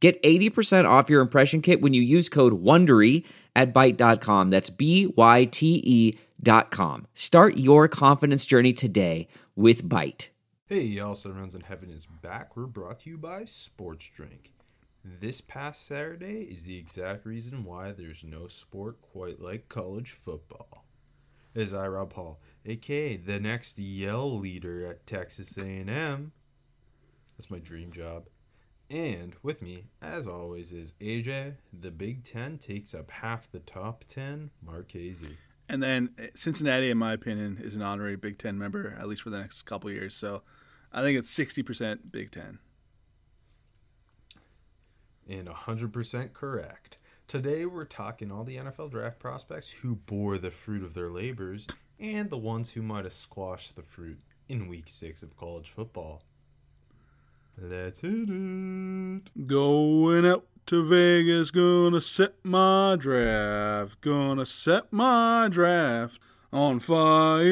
Get 80% off your impression kit when you use code WONDERY at Byte.com. That's B-Y-T-E dot com. Start your confidence journey today with Byte. Hey, y'all, Seven Rounds in Heaven is back. We're brought to you by Sports Drink. This past Saturday is the exact reason why there's no sport quite like college football. As I, Rob Paul, aka the next yell leader at Texas A&M. That's my dream job. And with me, as always, is AJ. The Big Ten takes up half the top ten. Marchese. And then eh, Cincinnati, in my opinion, is an honorary Big Ten member, at least for the next couple years. So I think it's 60% Big Ten. And 100% correct. Today we're talking all the NFL draft prospects who bore the fruit of their labors and the ones who might have squashed the fruit in week six of college football. Let's hit it. Going out to Vegas, gonna set my draft, gonna set my draft on fire.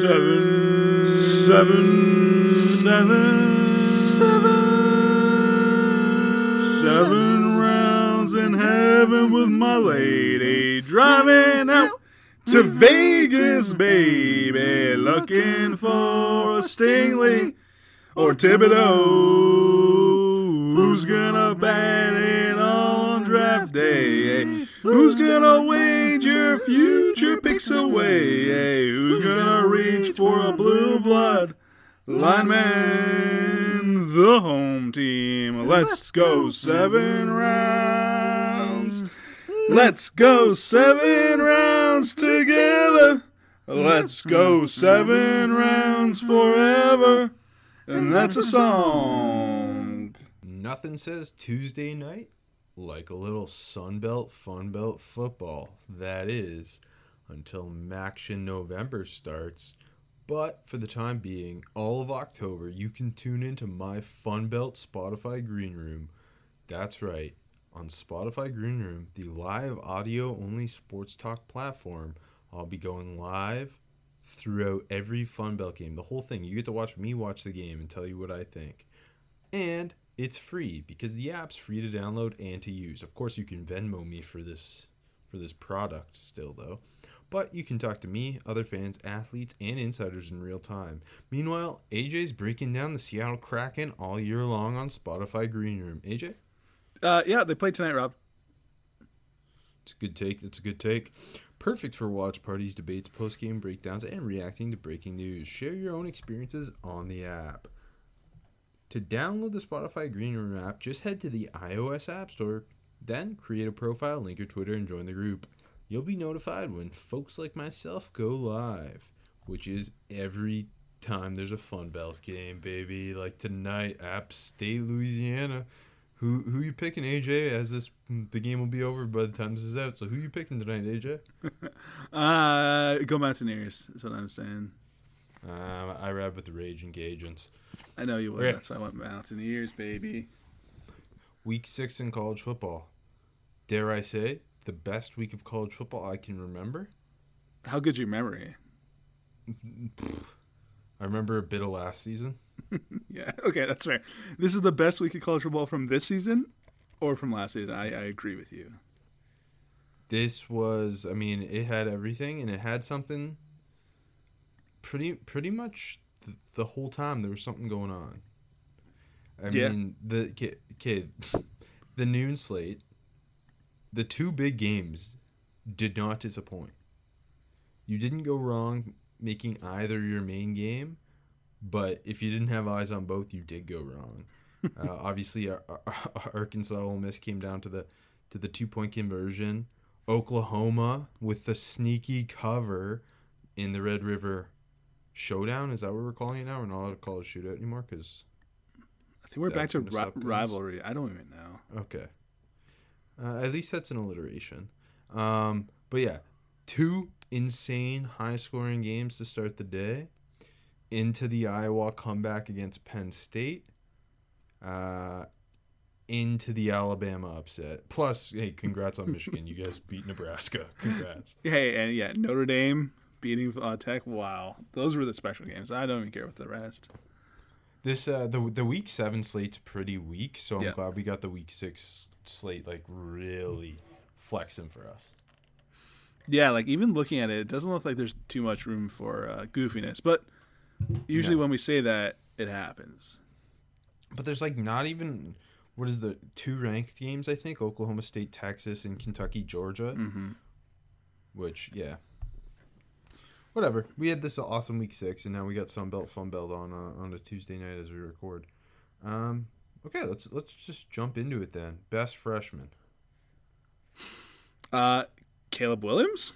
Seven, seven, seven, seven, seven rounds in heaven with my lady, driving out to Vegas, baby, looking for a Stingley or Thibodeaux. Who's gonna bat it on draft day? Eh? Who's gonna wager future picks away? Eh? Who's gonna reach for a blue blood lineman? The home team. Let's go seven rounds. Let's go seven rounds together. Let's go seven rounds forever. And that's a song. Nothing says Tuesday night like a little Sunbelt Funbelt football. That is, until MACtion November starts. But for the time being, all of October, you can tune into my Funbelt Spotify Green Room. That's right, on Spotify Green Room, the live audio only sports talk platform. I'll be going live throughout every Funbelt game. The whole thing. You get to watch me watch the game and tell you what I think. And it's free because the app's free to download and to use. Of course, you can Venmo me for this for this product still though. But you can talk to me, other fans, athletes, and insiders in real time. Meanwhile, AJ's breaking down the Seattle Kraken all year long on Spotify Green Room. AJ? Uh, yeah, they played tonight, Rob. It's a good take. It's a good take. Perfect for watch parties, debates, post game breakdowns, and reacting to breaking news. Share your own experiences on the app. To download the Spotify Green Room app, just head to the iOS App Store, then create a profile, link your Twitter, and join the group. You'll be notified when folks like myself go live, which is every time there's a Fun Belt game, baby. Like tonight, App State, Louisiana. Who who you picking, AJ? As this the game will be over by the time this is out. So who you picking tonight, AJ? Uh, go Mountaineers. That's what I'm saying. Um, I ride with the Raging Cajuns. I know you would. Okay. That's why I went Mountaineers, baby. Week six in college football. Dare I say, the best week of college football I can remember. How good's your memory? I remember a bit of last season. Yeah. Okay, that's fair. This is the best week of college football from this season, or from last season. I, I agree with you. This was, I mean, it had everything and it had something. Pretty, pretty much th- the whole time there was something going on. I Yeah. mean, the kid, kid, the noon slate, the two big games, did not disappoint. You didn't go wrong making either your main game, but if you didn't have eyes on both, you did go wrong. uh, obviously, Ar- Ar- Arkansas Ole Miss came down to the to the two point conversion. Oklahoma with the sneaky cover in the Red River Showdown. Is that what we're calling it now? We're not allowed to call it a shootout anymore because I think we're back to ri- rivalry. I don't even know. Okay. Uh, at least that's an alliteration. Um, but yeah, two insane high scoring games to start the day. Into the Iowa comeback against Penn State. Uh, into the Alabama upset. Plus, hey, congrats on Michigan. You guys beat Nebraska. Congrats. Hey, and yeah, Notre Dame beating uh, Tech. Wow, those were the special games. I don't even care about the rest. This uh the the week seven slate's pretty weak, so I'm Yeah. glad we got the week six slate like really flexing for us. Yeah, like even looking at it, it doesn't look like there's too much room for uh, goofiness. But usually No. when we say that, it happens. But there's like not even what is the two ranked games I think Oklahoma State, Texas, and Kentucky, Georgia. Mm-hmm. Which yeah, whatever. We had this awesome week six, and now we got Sun Belt Fun Belt on uh, on a Tuesday night as we record. Um, okay, let's let's just jump into it then. Best freshman. Uh, Caleb Williams.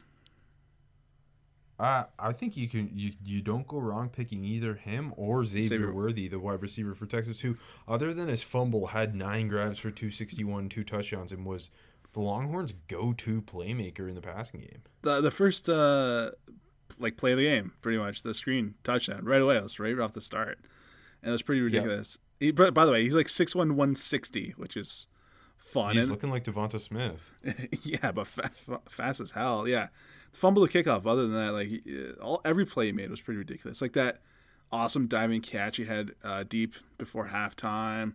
Uh, I think you can you you don't go wrong picking either him or Xavier, Xavier. Worthy, the wide receiver for Texas, who other than his fumble had nine grabs for two sixty one, two touchdowns, and was the Longhorns' go to playmaker in the passing game. The the first uh, like play of the game, pretty much the screen touchdown right away. It was right off the start, and it was pretty ridiculous. He, but by the way, he's like six one one sixty, which is fun. He's and, looking like Devonta Smith. yeah, but fa- fa- fast as hell. Yeah, fumble the kickoff. Other than that, like all every play he made was pretty ridiculous. Like that awesome diving catch he had uh, deep before halftime.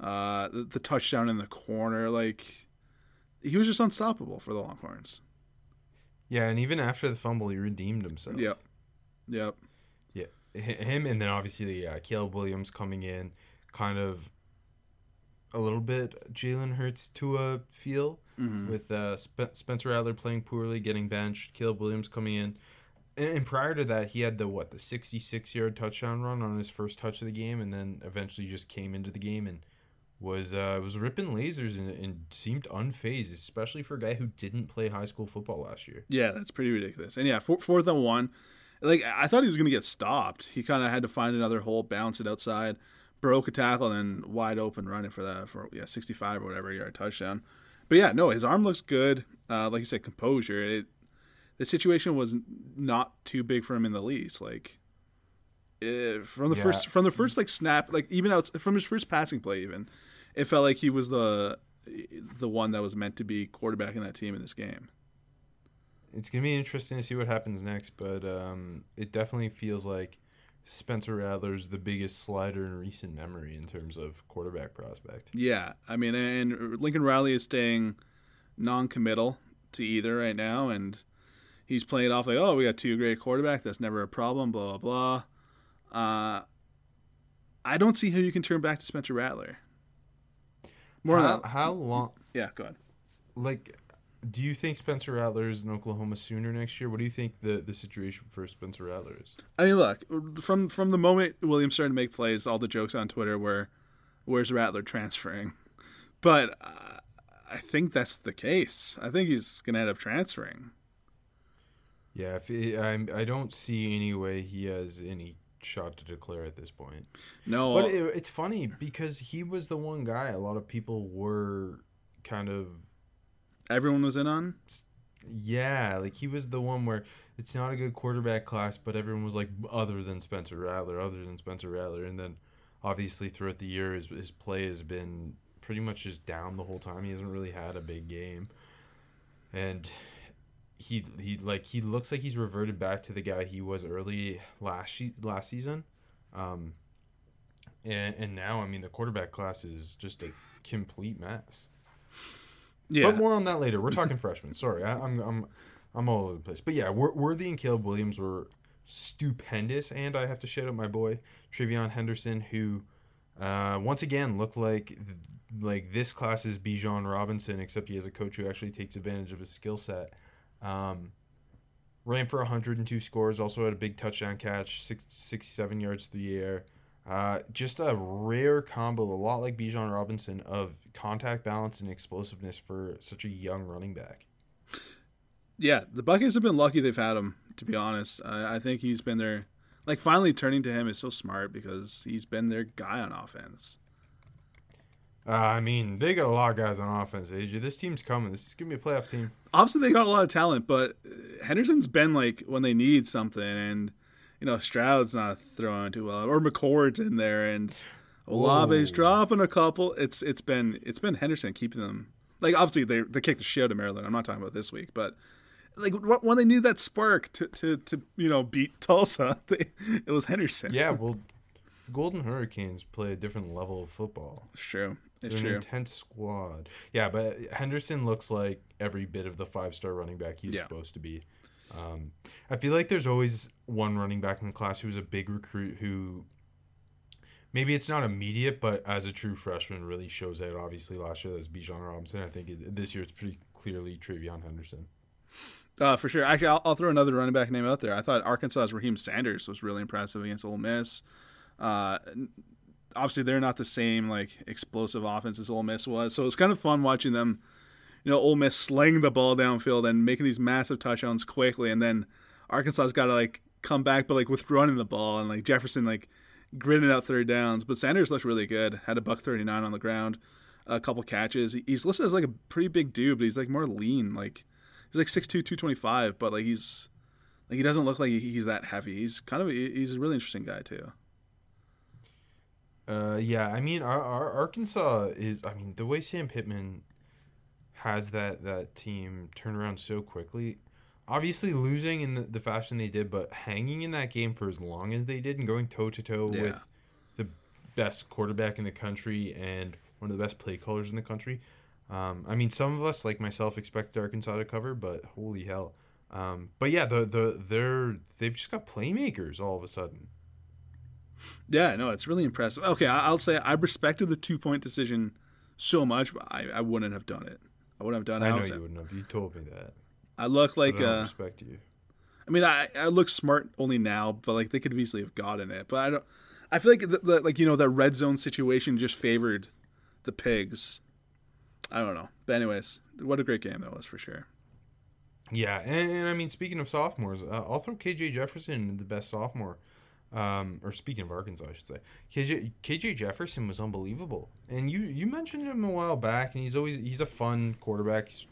Uh, the, the touchdown in the corner, like he was just unstoppable for the Longhorns. Yeah, and even after the fumble, he redeemed himself. Yep, yep. Yeah, him and then obviously uh, Caleb Williams coming in, kind of a little bit Jalen Hurts to a feel Mm-hmm. with uh, Sp- Spencer Rattler playing poorly, getting benched. Caleb Williams coming in, and, and prior to that, he had the what the sixty-six yard touchdown run on his first touch of the game, and then eventually just came into the game and was uh, was ripping lasers and, and seemed unfazed, especially for a guy who didn't play high school football last year. Yeah, that's pretty ridiculous. And yeah, four, fourth and one. Like I thought he was going to get stopped. He kind of had to find another hole, bounce it outside, broke a tackle, and then wide open running for that for yeah sixty five or whatever yard touchdown. But yeah, no, his arm looks good. Uh, like you said, composure. It, the situation was not too big for him in the least. Like eh, from the Yeah. first from the first like snap, like even out from his first passing play, even it felt like he was the the one that was meant to be quarterbacking that team in this game. it's gonna be interesting to see what happens next, but um, it definitely feels like Spencer Rattler's the biggest slider in recent memory in terms of quarterback prospect. Yeah, I mean, and Lincoln Riley is staying non-committal to either right now, and he's playing it off like, "Oh, we got two great quarterback. That's never a problem." Blah blah blah. Uh, I don't see how you can turn back to Spencer Rattler. More on how, that. how long? Yeah, go ahead. Like, do you think Spencer Rattler is an Oklahoma Sooner next year? What do you think the, the situation for Spencer Rattler is? I mean, look from from the moment Williams started to make plays, all the jokes on Twitter were, "Where's Rattler transferring?" But uh, I think that's the case. I think he's gonna end up transferring. Yeah, if he, I I don't see any way he has any shot to declare at this point. No, But it, it's funny because he was the one guy a lot of people were kind of everyone was in on. Yeah, like he was the one where it's not a good quarterback class, but everyone was like, other than Spencer Rattler, other than Spencer Rattler, and then obviously throughout the year his his play has been pretty much just down the whole time. He hasn't really had a big game, and he he like he looks like he's reverted back to the guy he was early last se- last season, um, and and now I mean the quarterback class is just a complete mess. Yeah, But more on that later. We're talking freshmen. Sorry, I, I'm I'm I'm all over the place. But yeah, Worthy and Caleb Williams were stupendous, and I have to shout out my boy TreVeyon Henderson, who uh, once again looked like like this class's Bijan Robinson, except he has a coach who actually takes advantage of his skill set. Um, ran for 102 scores, also had a big touchdown catch, six, 67 yards through the air. Uh, just a rare combo, a lot like Bijan Robinson, of contact balance and explosiveness for such a young running back. yeah. The Buckeyes have been lucky they've had him. To be honest, I, I think he's been their like finally turning to him is so smart because he's been their guy on offense. Uh, I mean, they got a lot of guys on offense. AJ, this team's coming. This is gonna be a playoff team. Obviously, they got a lot of talent, but uh, Henderson's been like when they need something, and you know Stroud's not throwing too well, or McCord's in there, and Olave's Whoa. dropping a couple. It's it's been it's been Henderson keeping them like obviously they they kicked the shit out of Maryland. I'm not talking about this week, but like when they need that spark to to, to you know beat Tulsa, they, it was Henderson. Yeah, well, Golden Hurricanes play a different level of football. it's true. It's They're an true. intense squad. Yeah, but Henderson looks like every bit of the five star running back he's Yeah. supposed to be. Um, I feel like there's always one running back in the class who's a big recruit who maybe it's not immediate, but as a true freshman really shows out. Obviously, last year that was Bijan Robinson. I think it, this year it's pretty clearly TreVeyon Henderson. Uh, for sure. Actually, I'll, I'll throw another running back name out there. I thought Arkansas's Raheem Sanders was really impressive against Ole Miss. Uh, obviously, they're not the same like explosive offense as Ole Miss was, so it's kind of fun watching them. You know, Ole Miss slaying the ball downfield and making these massive touchdowns quickly, and then Arkansas's got to like come back, but like with running the ball and like Jefferson like gritting out third downs. But Sanders looked really good. Had a buck thirty nine on the ground, a couple catches. He's listed as like a pretty big dude, but he's like more lean. Like he's like 6'2", 225, but like he's like he doesn't look like he's that heavy. He's kind of a, he's a really interesting guy too. Uh, yeah, I mean, our, our Arkansas is. I mean, the way Sam Pittman has that that team turn around so quickly. Obviously, losing in the, the fashion they did, but hanging in that game for as long as they did and going toe to toe with the best quarterback in the country and one of the best play callers in the country. Um, I mean, some of us, like myself, expected Arkansas to cover, but holy hell! Um, but yeah, the the they're they've just got playmakers all of a sudden. Yeah, no, it's really impressive. Okay, I'll say I respected the two point decision so much, but I, I wouldn't have done it. I wouldn't have done. I know you wouldn't have. You told me that. I look like I uh, respect you. I mean, I, I look smart only now, but like they could have easily have gotten it. But I don't. I feel like the, the like you know that red zone situation just favored the pigs. I don't know, but anyways, what a great game that was for sure. Yeah, and, and I mean, speaking of sophomores, uh, I'll throw KJ Jefferson the best sophomore. Um, or speaking of Arkansas, I should say, KJ, KJ Jefferson was unbelievable, and you you mentioned him a while back, and he's always he's a fun quarterback, he's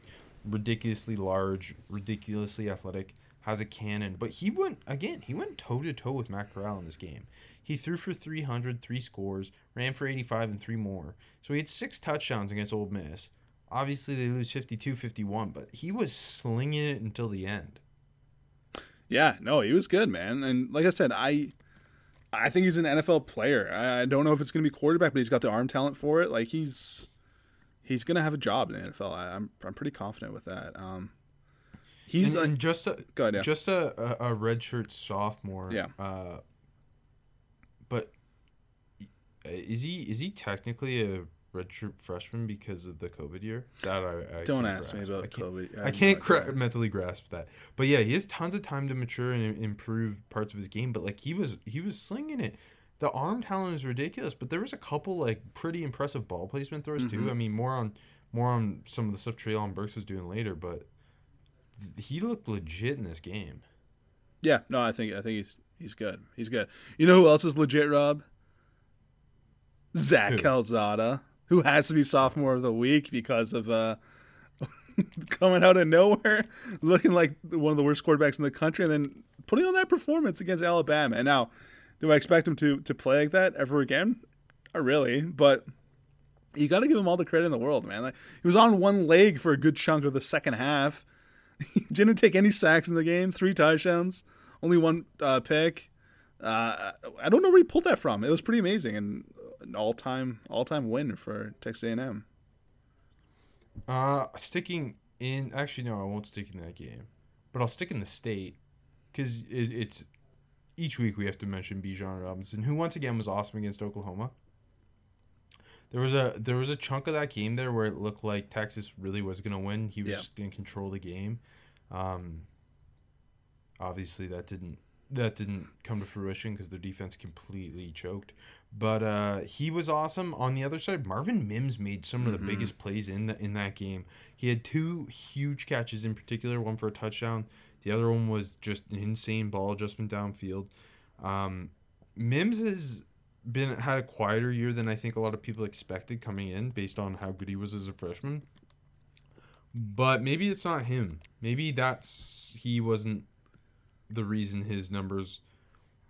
ridiculously large, ridiculously athletic, has a cannon. But he went again, he went toe to toe with Matt Corral in this game. He threw for 300, three scores, ran for 85 and three more. So he had six touchdowns against Ole Miss. Obviously, they lose 52 51, but he was slinging it until the end. Yeah, no, he was good, man. And like I said, I I think he's an NFL player. I, don't know if it's going to be quarterback, but he's got the arm talent for it. Like he's he's going to have a job in the NFL. I, I'm I'm pretty confident with that. Um, he's and, and just a, ahead, yeah. just a, a, a redshirt sophomore. Yeah. Uh, but is he is he technically a redshirt freshman because of the COVID year? That I, I don't ask me about I COVID. I have can't idea. mentally grasp that. But yeah, he has tons of time to mature and improve parts of his game. But like he was he was slinging it. The arm talent is ridiculous, but there was a couple like pretty impressive ball placement throws Mm-hmm. too. I mean, more on more on some of the stuff Treylon Burks was doing later, but th- he looked legit in this game. Yeah, no, I think I think he's he's good. He's good. You know who else is legit, Rob? Zach Who? Calzada, who has to be sophomore of the week because of uh coming out of nowhere, looking like one of the worst quarterbacks in the country, and then putting on that performance against Alabama. And now, do I expect him to to play like that ever again? Not really, but you got to give him all the credit in the world, man. Like, he was on one leg for a good chunk of the second half. He didn't take any sacks in the game, three touchdowns, only one uh, pick. Uh, I don't know where he pulled that from. It was pretty amazing and an all time all time win for Texas A&M. Uh, sticking in. Actually, no, I won't stick in that game, but I'll stick in the state because it, it's each week we have to mention Bijan Robinson, who once again was awesome against Oklahoma. There was a there was a chunk of that game there where it looked like Texas really was going to win. He was Yeah. going to control the game. Um, obviously, that didn't that didn't come to fruition because their defense completely choked. But uh, he was awesome. On the other side, Marvin Mims made some of the biggest plays in the, in that game. He had two huge catches in particular, one for a touchdown. The other one was just an insane ball adjustment downfield. Um, Mims has been had a quieter year than I think a lot of people expected coming in based on how good he was as a freshman. But maybe it's not him. Maybe that's he wasn't the reason his numbers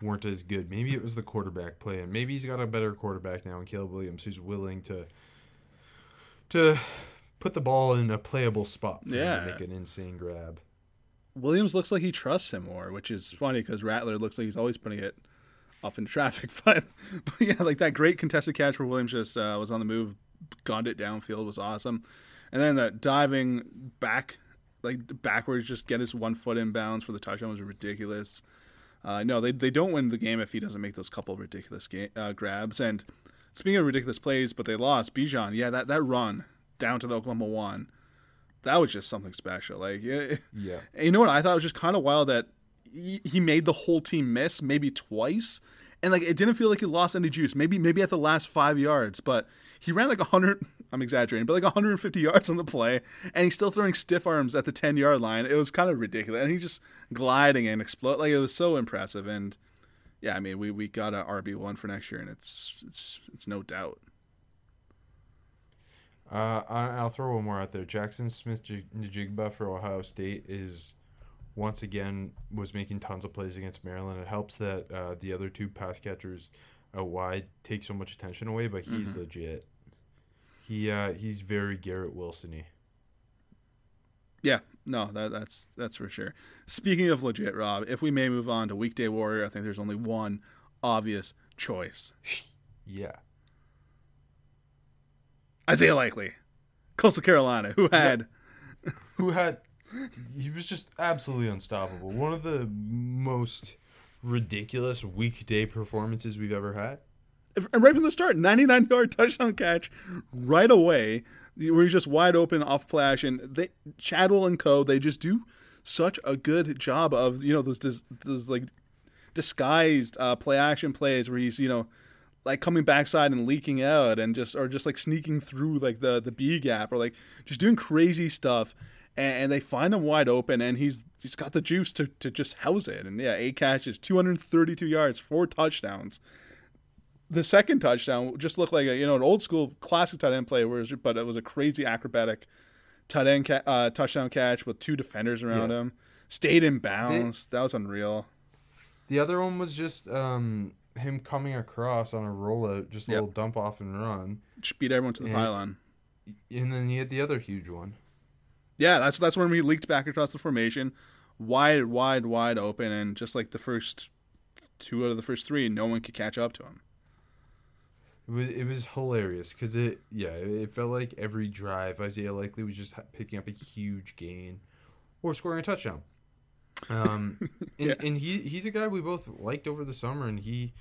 weren't as good. Maybe it was the quarterback play, and maybe he's got a better quarterback now in Caleb Williams who's willing to to put the ball in a playable spot for him Yeah. to make an insane grab. Williams looks like he trusts him more, which is funny because Rattler looks like he's always putting it up in traffic. But, but yeah, like that great contested catch where Williams just uh, was on the move, gunned it downfield was awesome, and then that diving back, like backwards, just get his one foot in bounds for the touchdown was ridiculous. Uh, no, they they don't win the game if he doesn't make those couple ridiculous ga- uh, grabs. And speaking of ridiculous plays, but they lost. Bijan, yeah, that that run down to the Oklahoma one, that was just something special. Like, yeah, Yeah. you know what I thought it was just kind of wild that he, he made the whole team miss maybe twice, and like it didn't feel like he lost any juice. Maybe maybe at the last five yards, but he ran like hundred. I'm exaggerating, but like 150 yards on the play, and he's still throwing stiff arms at the 10 yard line. It was kind of ridiculous, and he's just gliding and explode like it was so impressive. And yeah, I mean we we got a RB one for next year, and it's it's it's no doubt. Uh, I- I'll throw one more out there. Jaxon Smith-Njigba for Ohio State is once again was making tons of plays against Maryland. It helps that uh, the other two pass catchers out wide take so much attention away, but he's legit. He uh, he's very Garrett Wilson-y. Yeah, no, that, that's that's for sure. Speaking of legit, Rob, if we may move on to Weekday Warrior, I think there's only one obvious choice: Yeah. Isaiah Likely, Coastal Carolina, who had Who had he was just absolutely unstoppable. One of the most ridiculous weekday performances we've ever had. And right from the start, 99 yard touchdown catch right away, where he's just wide open off flash, and They Chadwell and Co. They just do such a good job of you know those dis, those like disguised uh, play action plays where he's you know like coming backside and leaking out and just or just like sneaking through like the the B gap or like just doing crazy stuff. And, and they find him wide open, and he's he's got the juice to, to just house it. And yeah, eight catches, 232 yards, four touchdowns the second touchdown just looked like a you know an old school classic tight end play, where it was, but it was a crazy acrobatic tight end ca- uh, touchdown catch with two defenders around Yeah. him. Stayed in bounds. that was unreal. The other one was just um, him coming across on a rollout, just a Yep. little dump off and run. Just beat everyone to the Yeah. pylon. And then he had the other huge one. Yeah, that's that's when we leaked back across the formation, wide, wide, wide open, and just like the first two out of the first three, no one could catch up to him. It was, it was hilarious because it, yeah, it felt like every drive Isaiah Likely was just picking up a huge gain or scoring a touchdown. Um, and, Yeah. and he he's a guy we both liked over the summer, and he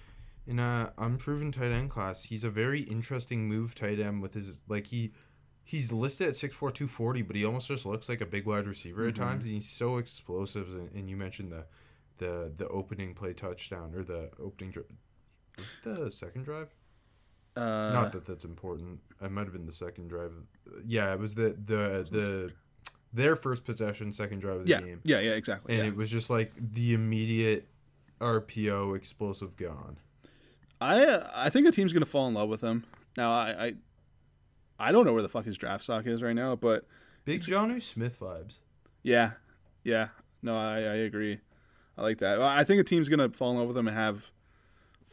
in a unproven tight end class, he's a very interesting move tight end with his like he he's listed at 6'4", 240, but he almost just looks like a big wide receiver at times, and he's so explosive. And, and you mentioned the the the opening play touchdown or the opening drive. Was it the second drive? Uh, Not that that's important. It might have been the second drive. Yeah, it was the the the their first possession, second drive of the yeah, game, yeah, yeah, exactly. and yeah. it was just like the immediate RPO explosive gone. I I think a team's gonna fall in love with him. Now I, I I don't know where the fuck his draft stock is right now, but Big Jonnu Smith vibes. yeah, yeah, no, I, I agree. I like that. I think a team's gonna fall in love with him and have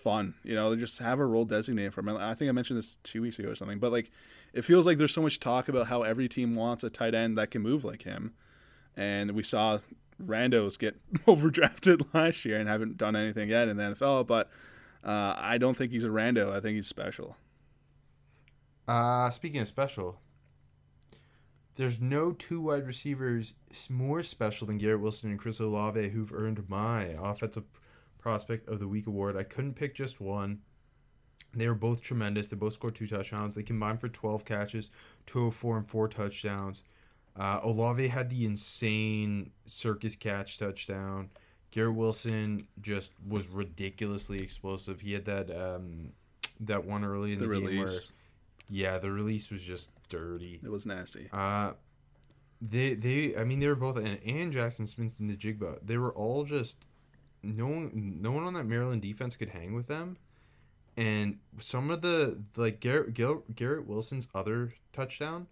fun. You know, they just have a role designated for him. I think I mentioned this two weeks ago or something, but like it feels like there's so much talk about how every team wants a tight end that can move like him, and we saw randos get overdrafted last year and haven't done anything yet in the NFL, but. Uh, I don't think he's a rando. I think he's special. Uh speaking of special, there's no two wide receivers more special than Garrett Wilson and Chris Olave who've earned my offensive prospect of the week award. I couldn't pick just one. They were both tremendous. They both scored two touchdowns. They combined for 12 catches, 204 and four touchdowns. Uh, Olave had the insane circus catch touchdown. Garrett Wilson just was ridiculously explosive. He had that um, that one early in The the, game where yeah, the release was just dirty. it was nasty. Uh they they I mean they were both and, and Jaxon Smith-Njigba. They were all just no one no one on that Maryland defense could hang with them. and some of the like Garrett Gar- Garrett Wilson's other touchdown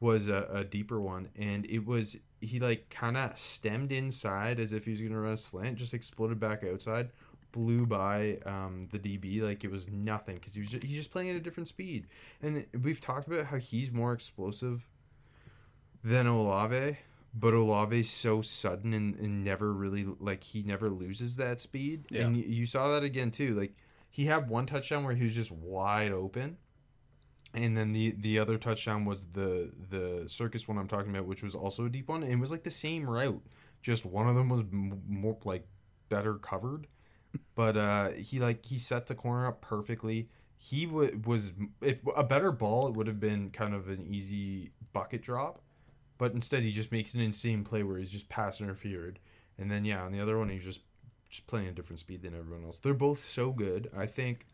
was a, a deeper one, and it was he like kind of stemmed inside as if he was gonna run a slant, just exploded back outside, blew by um, the DB like it was nothing because he was just, he's just playing at a different speed, and we've talked about how he's more explosive than Olave. But Olave's so sudden and, and never really like he never loses that speed, Yeah. and you, you saw that again too. Like he had one touchdown where he was just wide open, and then the the other touchdown was the the circus one I'm talking about, which was also a deep one, and it was like the same route, just one of them was m- more like better covered, but uh he like he set the corner up perfectly. He w- was if a better ball, it would have been kind of an easy bucket drop, but instead he just makes an insane play where he's just pass interfered, and then yeah, on the other one he's just just playing a different speed than everyone else. They're both so good. I think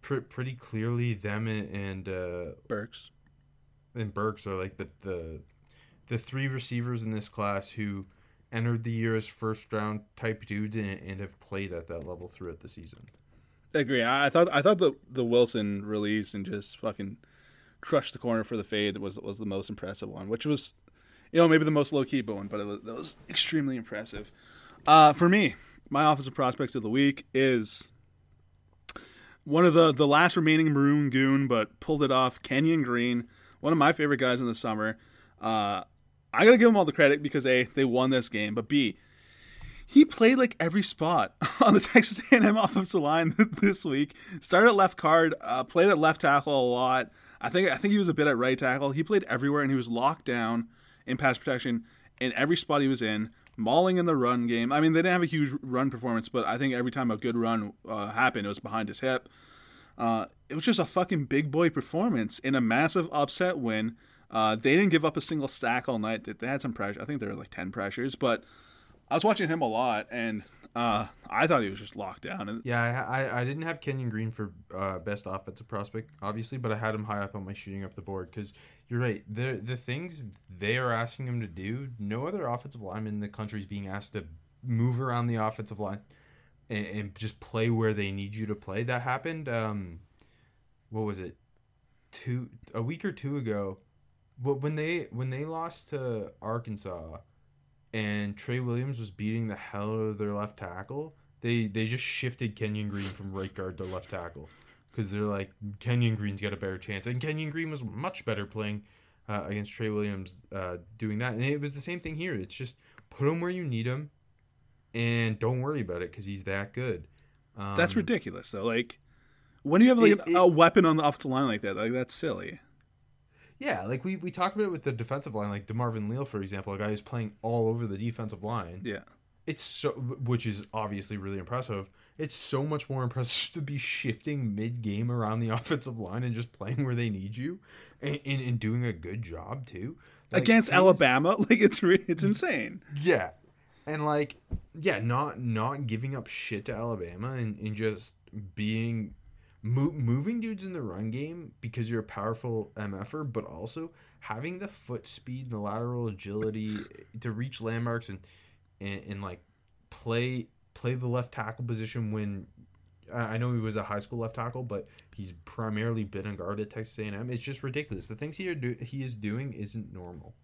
pr- pretty clearly them and and, uh, Burks. and Burks are like the the the three receivers in this class who entered the year as first round type dudes and, and have played at that level throughout the season. I agree. I I thought I thought the the Wilson release and just fucking crushed the corner for the fade was was the most impressive one, which was, you know, maybe the most low key one, but it was, that was extremely impressive. Uh, for me, my offensive prospect of the week is one of the the last remaining maroon goon, but pulled it off. Kenyon Green, one of my favorite guys in the summer. Uh, I gotta give him all the credit because a they won this game, but b he played like every spot on the Texas A&M offensive line this week. Started at left guard, uh, played at left tackle a lot. I think I think he was a bit at right tackle. He played everywhere, and he was locked down in pass protection in every spot he was in. Mauling in the run game. I mean, they didn't have a huge run performance, but I think every time a good run uh, happened, it was behind his hip. Uh, it was just a fucking big boy performance in a massive upset win. Uh, they didn't give up a single sack all night. They, they had some pressure. I think there were like ten pressures, but I was watching him a lot, and uh, I thought he was just locked down. Yeah, I, I, didn't have Kenyon Green for uh, best offensive prospect, obviously, but I had him high up on my shooting up the board because you're right. The the things they are asking him to do, no other offensive lineman in the country is being asked to move around the offensive line and, and just play where they need you to play. That happened. Um, what was it? Two a week or two ago. But when they when they lost to Arkansas, and Trey Williams was beating the hell out of their left tackle, they they just shifted Kenyon Green from right guard to left tackle because they're like Kenyon Green's got a better chance, and Kenyon Green was much better playing uh, against Trey Williams uh, doing that, and it was the same thing here. It's just put him where you need him, and don't worry about it because he's that good. Um, that's ridiculous, though. Like when do you have like It- a weapon on the offensive line like that? Like that's silly. Yeah, like we, we talked about it with the defensive line, like Demarvin Leal, for example, a guy who's playing all over the defensive line. Yeah. it's so which is obviously really impressive it's so much more impressive to be shifting mid-game around the offensive line and just playing where they need you and, and, and doing a good job too Like, Against Alabama, like it's re- it's insane. yeah and like yeah not not giving up shit to alabama and, and just being mo- moving dudes in the run game because you're a powerful mf'er but also having the foot speed and the lateral agility to reach landmarks and and, and like play play the left tackle position when I know he was a high school left tackle, but he's primarily been a guard at Texas A&M. It's just ridiculous. The things he do- he is doing isn't normal.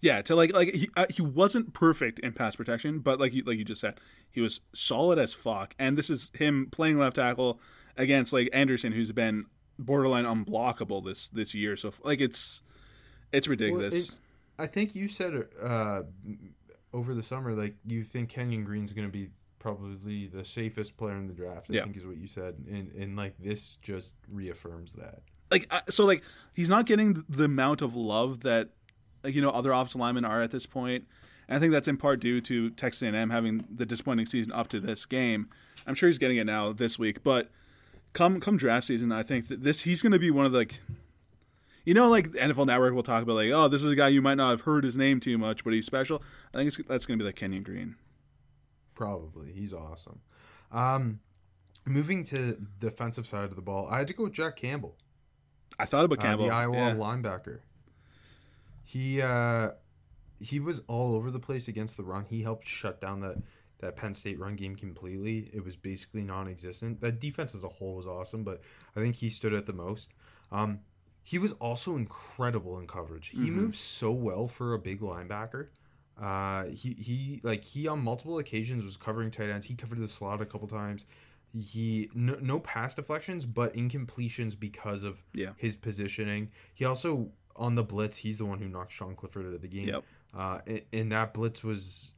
Yeah, to like like he uh, he wasn't perfect in pass protection, but like like you just said, he was solid as fuck. And this is him playing left tackle against like Anderson, who's been borderline unblockable this this year. So like it's it's ridiculous. it- I think you said uh, over the summer, like you think Kenyon Green's going to be probably the safest player in the draft. I Yeah. think is what you said, and and like this just reaffirms that. like so like he's not getting the amount of love that like, you know other offensive linemen are at this point. And I think that's in part due to Texas A&M having the disappointing season up to this game. I'm sure he's getting it now this week, but come come draft season, I think that this he's going to be one of the like you know like NFL Network will talk about like oh this is a guy you might not have heard his name too much, but he's special. I think it's, that's going to be like Kenyon Green. Probably. He's awesome. Um, moving to the defensive side of the ball, I had to go with Jack Campbell, I thought about uh, Campbell. the Iowa yeah. linebacker. He uh, he was all over the place against the run. He helped shut down that that Penn State run game completely. It was basically non-existent. That defense as a whole was awesome, but I think he stood out the most. Um, he was also incredible in coverage. He Mm-hmm. moves so well for a big linebacker. Uh, he he like he on multiple occasions was covering tight ends. He covered the slot a couple times. He no, no pass deflections, but incompletions because of Yeah. his positioning. He also on the blitz. He's the one who knocked Sean Clifford out of the game. Yep. Uh, and, and that blitz was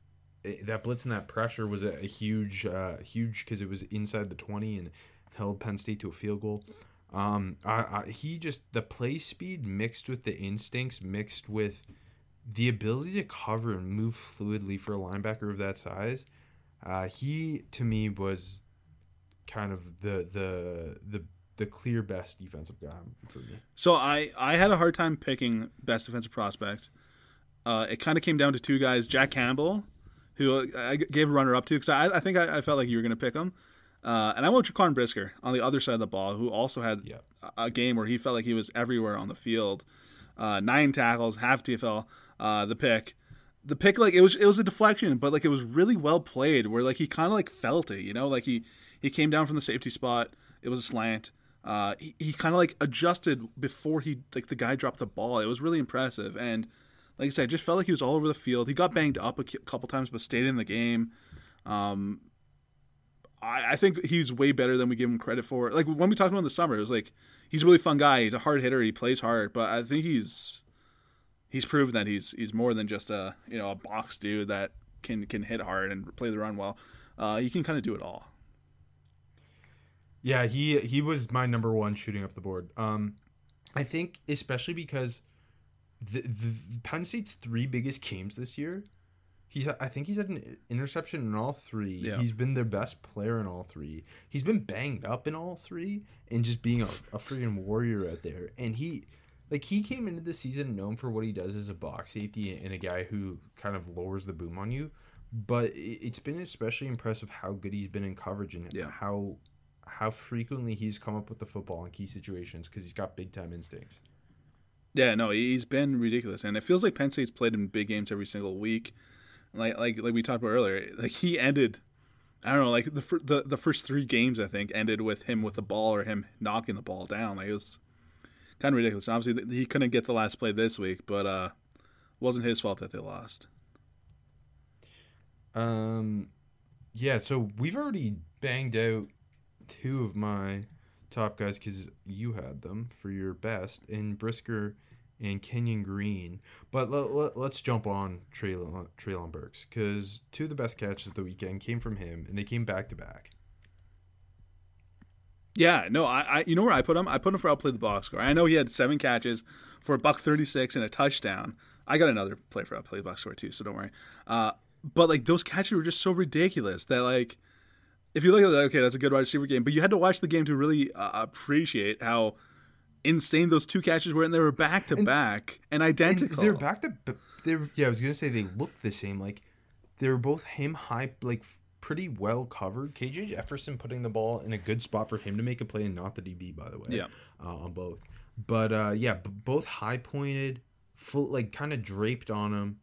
that blitz and that pressure was a, a huge, uh, huge because it was inside the twenty and held Penn State to a field goal. Um, I, I, he just the play speed mixed with the instincts mixed with the ability to cover and move fluidly for a linebacker of that size. Uh, he to me was kind of the the the the clear best defensive guy for me. So I I had a hard time picking best defensive prospect. Uh, it kind of came down to two guys, Jack Campbell, who I gave a runner up to because I, I think I, I felt like you were going to pick him, uh, and I went Jaquan Brisker on the other side of the ball, who also had a, a game where he felt like he was everywhere on the field, uh, nine tackles, half TFL, uh, the pick. The pick, like it was, it was a deflection, but like it was really well played. Where like he kind of like felt it, you know, like he he came down from the safety spot. It was a slant. Uh, he, he kind of like adjusted before he like the guy dropped the ball. It was really impressive, and like I said, I just felt like he was all over the field. He got banged up a couple times, but stayed in the game. Um, I, I think he's way better than we give him credit for. Like when we talked about him in the summer, it was like he's a really fun guy. He's a hard hitter. He plays hard, but I think he's he's proven that he's he's more than just a you know a box dude that can can hit hard and play the run well. Uh, he can kind of do it all. Yeah, he he was my number one shooting up the board. Um, I think especially because the, the Penn State's three biggest games this year, he's I think he's had an interception in all three. Yeah. He's been their best player in all three. He's been banged up in all three, and just being a, a freaking warrior out there. And he, like, he came into the season known for what he does as a box safety and a guy who kind of lowers the boom on you. But it- it's been especially impressive how good he's been in coverage and Yeah. how how frequently he's come up with the football in key situations because he's got big time instincts. Yeah, no, he's been ridiculous, and it feels like Penn State's played in big games every single week. Like like like we talked about earlier, like he ended. I don't know, like the the the first three games I think ended with him with the ball or him knocking the ball down. Like it was kind of ridiculous. And obviously, he couldn't get the last play this week, but uh, wasn't his fault that they lost. Um, yeah. So we've already banged out two of my top guys because you had them for your best in Brisker and Kenyon Green. But let, let, let's jump on Treylon, Treylon Burks because two of the best catches of the weekend came from him, and they came back to back. Yeah, no, I, I you know where I put him? I put him for outplay the box score. I know he had seven catches for a buck thirty six and a touchdown. I got another play for outplay the box score too, so don't worry. Uh, but like those catches were just so ridiculous that like if you look at it, okay, that's a good wide receiver game, but you had to watch the game to really uh, appreciate how insane those two catches were, and they were back to back and And identical. they're back to. They're yeah. I was gonna say they look the same. Like they were both him high, like pretty well covered. KJ Jefferson putting the ball in a good spot for him to make a play, and not the DB by the way. Yeah. uh, on both. But uh, yeah, both high pointed, full like kind of draped on him,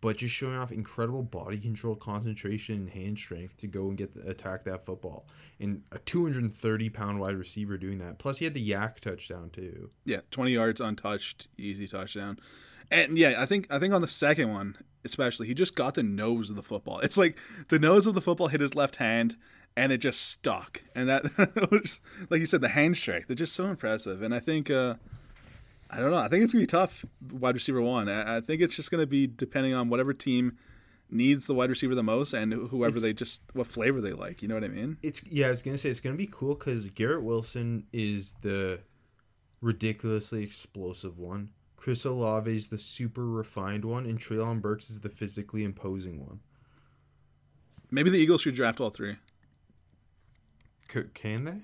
but just showing off incredible body control, concentration, and hand strength to go and get the, attack that football. And a 230 pound wide receiver doing that. Plus, he had the YAC touchdown too. Yeah, twenty yards untouched, easy touchdown. And yeah, I think I think on the second one, especially, he just got the nose of the football. It's like the nose of the football hit his left hand, and it just stuck. And that was like you said, the hand strike. They're just so impressive. And I think uh, I don't know. I think it's gonna be tough. Wide receiver one. I, I think it's just gonna be depending on whatever team needs the wide receiver the most, and whoever they just what flavor they like. You know what I mean? It's yeah, I was gonna say it's gonna be cool because Garrett Wilson is the ridiculously explosive one. Chris Olave is the super refined one, and Treylon Burks is the physically imposing one. Maybe the Eagles should draft all three. C- can they?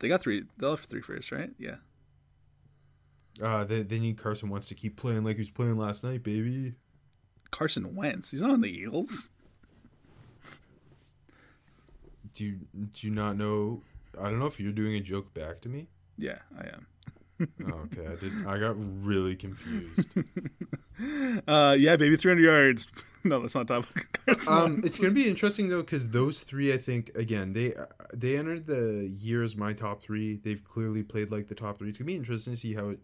They got three. They'll have three first, right? Yeah. Uh, they, they need Carson Wentz to keep playing like he was playing last night, baby. Carson Wentz. He's not on the Eagles. Do you do you not know? I don't know if you're doing a joke back to me. Yeah, I am. Oh, okay, I did. I got really confused. Uh, yeah, baby, 300 yards. no, that's not top of the cards. Um, it's gonna be interesting though because those three, I think, again, they they entered the year as my top three. They've clearly played like the top three. It's gonna be interesting to see how it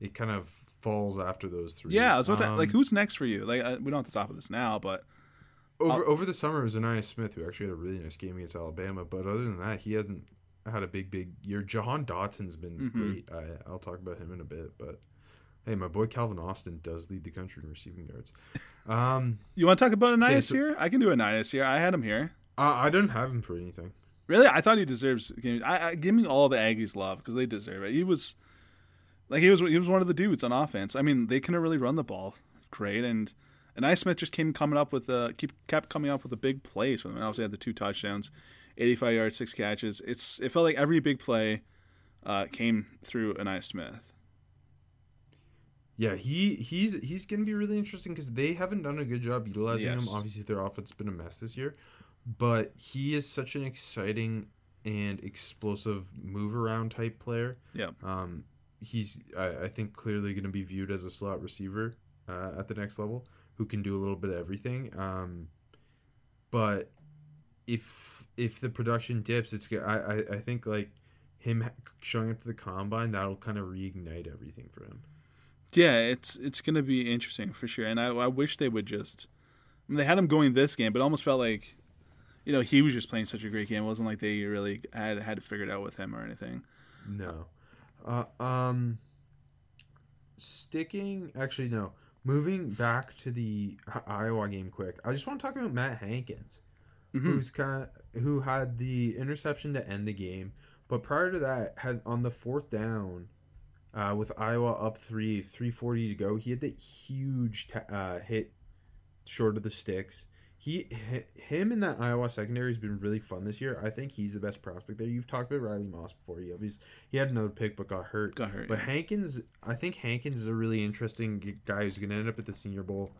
it kind of falls after those three. yeah, I was about to, like, Um, who's next for you? Like, uh, we don't have to top of this now, but over over the summer it was Ainias Smith who actually had a really nice game against Alabama. But other than that, he hadn't had a big big year. Jahan Dotson's been Mhm. great. I, I'll talk about him in a bit, but. Hey, my boy Calvin Austin does lead the country in receiving yards. Um, you want to talk about Ainias so- here? I can do Ainias here. I had him here. I, I don't have him for anything. Really, I thought he deserves. I, I give me all the Aggies love because they deserve it. He was like he was he was one of the dudes on offense. I mean, they couldn't really run the ball great, and and I Smith just came coming up with uh keep kept coming up with the big plays. When obviously had the two touchdowns, eighty five yards, six catches. It's it felt like every big play uh, came through Ainias Smith. Yeah, he he's he's gonna be really interesting because they haven't done a good job utilizing Yes. him. Obviously, their offense has been a mess this year, but he is such an exciting and explosive move around type player. Yeah. Um, he's I, I think clearly going to be viewed as a slot receiver uh, at the next level who can do a little bit of everything. Um, but if if the production dips, it's I I, I think like him showing up to the combine that'll kind of reignite everything for him. Yeah, it's it's gonna be interesting for sure, and I, I wish they would just. I mean, they had him going this game, but it almost felt like, you know, he was just playing such a great game. It wasn't like they really had had to figure it out with him or anything. No. Uh, um. Sticking, actually, no. Moving back to the Iowa game, quick. I just want to talk about Matt Hankins, Mhm. who's kind of, who had the interception to end the game, but prior to that, had on the fourth down, uh, with Iowa up three, three forty to go, he had that huge ta- uh, hit short of the sticks. He, him in that Iowa secondary has been really fun this year. I think he's the best prospect there. You've talked about Riley Moss before. He obviously he had another pick but got hurt. Got hurt. But. Hankins, I think Hankins is a really interesting guy who's going to end up at the Senior Bowl,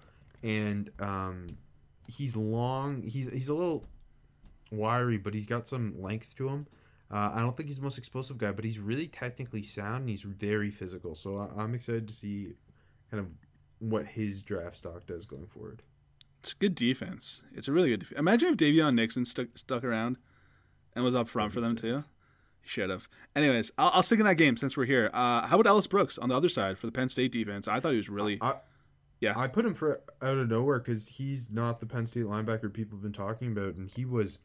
and um, he's long. He's he's a little wiry, but he's got some length to him. Uh, I don't think he's the most explosive guy, but he's really technically sound. and He's very physical, so I, I'm excited to see kind of what his draft stock does going forward. It's good defense. It's a really good. Def- Imagine if Daviyon Nixon stuck stuck around and was up front for them too. He should have. Anyways, I'll, I'll stick in that game since we're here. Uh, how about Ellis Brooks on the other side for the Penn State defense? I thought he was really. I, Yeah. I put him for out of nowhere because he's not the Penn State linebacker people have been talking about, and he was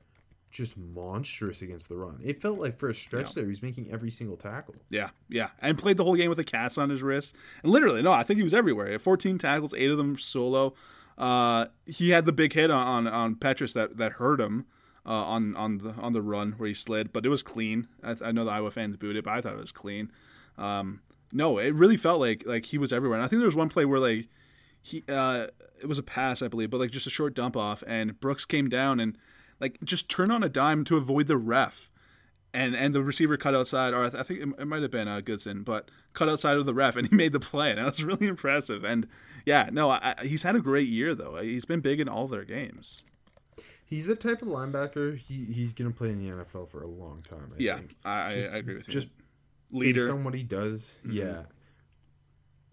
just monstrous against the run. It felt like for a stretch Yeah. there, he was making every single tackle. Yeah, yeah, and played the whole game with a cast on his wrist. And literally, no, I think he was everywhere. He had 14 tackles, eight of them solo. Uh, he had the big hit on on, Petras that, that hurt him uh, on on the on the run where he slid, but it was clean. I, I know the Iowa fans booed it, but I thought it was clean. Um, no, it really felt like like he was everywhere. And I think there was one play where like he uh, it was a pass, I believe, but like just a short dump off, and Brooks came down and like just turned on a dime to avoid the ref and and the receiver cut outside, or I, th- I think it, it might have been uh, Goodson, but cut outside of the ref, and he made the play, and that was really impressive. And yeah, no, I, I- he's had a great year though. He's been big in all their games. He's the type of linebacker he, he's going to play in the NFL for a long time. I Yeah, think. I, I, I agree with you. Just leader. based on what he does. Mhm. Yeah,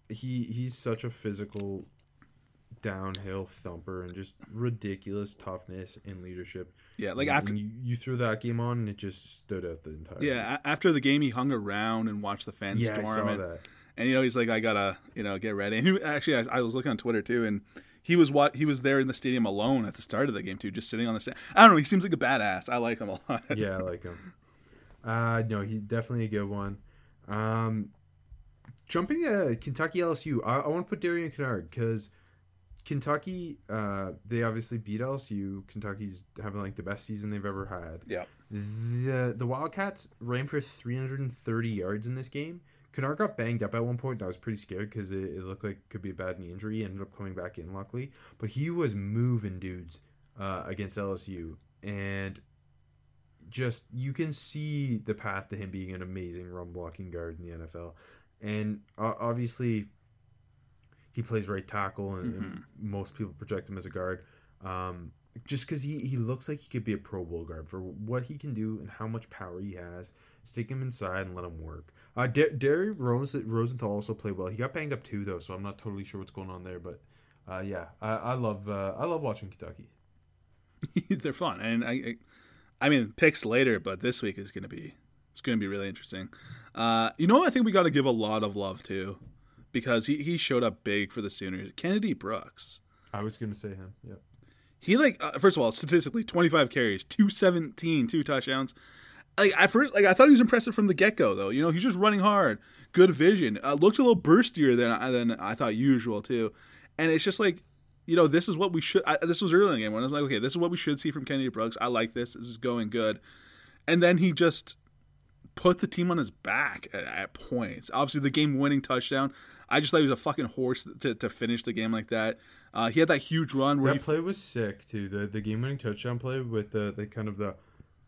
he he's such a physical downhill thumper and just ridiculous toughness and leadership. Yeah, like after you, you threw that game on, and it just stood out the entire. yeah a- after the game, he hung around and watched the fans yeah, storm, and, that. and you know he's like, I gotta you know get ready. And he, actually, I, I was looking on Twitter too, and. He was what he was there in the stadium alone at the start of the game too, just sitting on the stand. I don't know. He seems like a badass. I like him a lot. yeah, I like him. Uh, no, he definitely a good one. Um, jumping to Kentucky LSU, I, I want to put Darian Kinnard because Kentucky, uh, they obviously beat LSU. Kentucky's having like the best season they've ever had. Yeah. The the Wildcats ran for 330 yards in this game. Kinnard got banged up at one point. And I was pretty scared because it, it looked like it could be a bad knee injury. He ended up coming back in, luckily. But he was moving dudes uh, against LSU. And just, you can see the path to him being an amazing run blocking guard in the NFL. And uh, obviously, he plays right tackle, and, and most people project him as a guard. Um, just because he, he looks like he could be a Pro Bowl guard for what he can do and how much power he has. Stick him inside and let him work. Uh, D- Dare Rose- Rosenthal also played well. He got banged up too, though, so I'm not totally sure what's going on there. But uh, yeah, I, I love uh, I love watching Kentucky. They're fun, and I, I, I mean, picks later, but this week is going to be it's going to be really interesting. Uh, you know, I think we got to give a lot of love to because he, he showed up big for the Sooners. Kennedy Brooks. I was going to say him. Yep. He like uh, first of all, statistically, twenty five carries, 217, two touchdowns. Like at first, like I thought he was impressive from the get go, though. You know, he's just running hard, good vision. Uh, looks a little burstier than than I thought usual too, and it's just like, you know, this is what we should. I, this was early in the game when I was like, okay, this is what we should see from Kennedy Brooks. I like this. This is going good, and then he just put the team on his back at, at points. Obviously, the game winning touchdown. I just thought he was a fucking horse to, to finish the game like that. Uh, he had that huge run where that he play was sick too. The the game winning touchdown play with the, the kind of the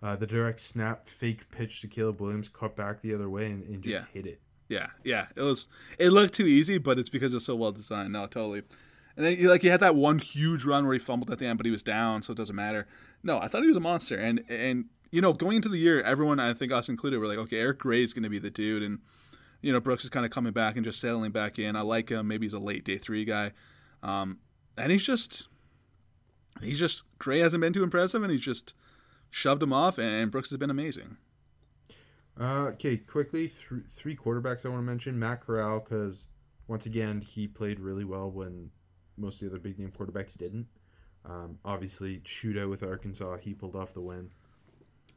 uh, the direct snap fake pitch to Caleb Williams cut back the other way and, and just Yeah. hit it. Yeah, yeah. It was. It looked too easy, but it's because it's so well designed. No, totally. And then like he had that one huge run where he fumbled at the end, but he was down, so it doesn't matter. No, I thought he was a monster. And and you know, going into the year, everyone, I think us included, were like, okay, Eric Gray is going to be the dude, and you know, Brooks is kind of coming back and just settling back in. I like him. Maybe he's a late day three guy, um, and he's just he's just Gray hasn't been too impressive, and he's just shoved him off, and, Brooks has been amazing. Uh, okay, quickly, th- three quarterbacks I want to mention. Matt Corral, because once again, he played really well when most of the other big name quarterbacks didn't. Um, obviously, shootout with Arkansas, he pulled off the win.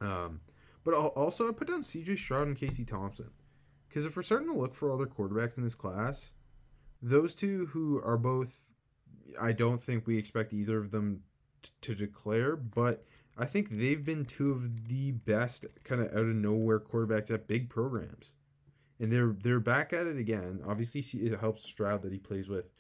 Um, but also, I put down CJ Stroud and Casey Thompson. Because if we're starting to look for other quarterbacks in this class, those two who are both, I don't think we expect either of them t- to declare, but I think they've been two of the best kind of out of nowhere quarterbacks at big programs, and they're they're back at it again. Obviously, it helps Stroud that he plays with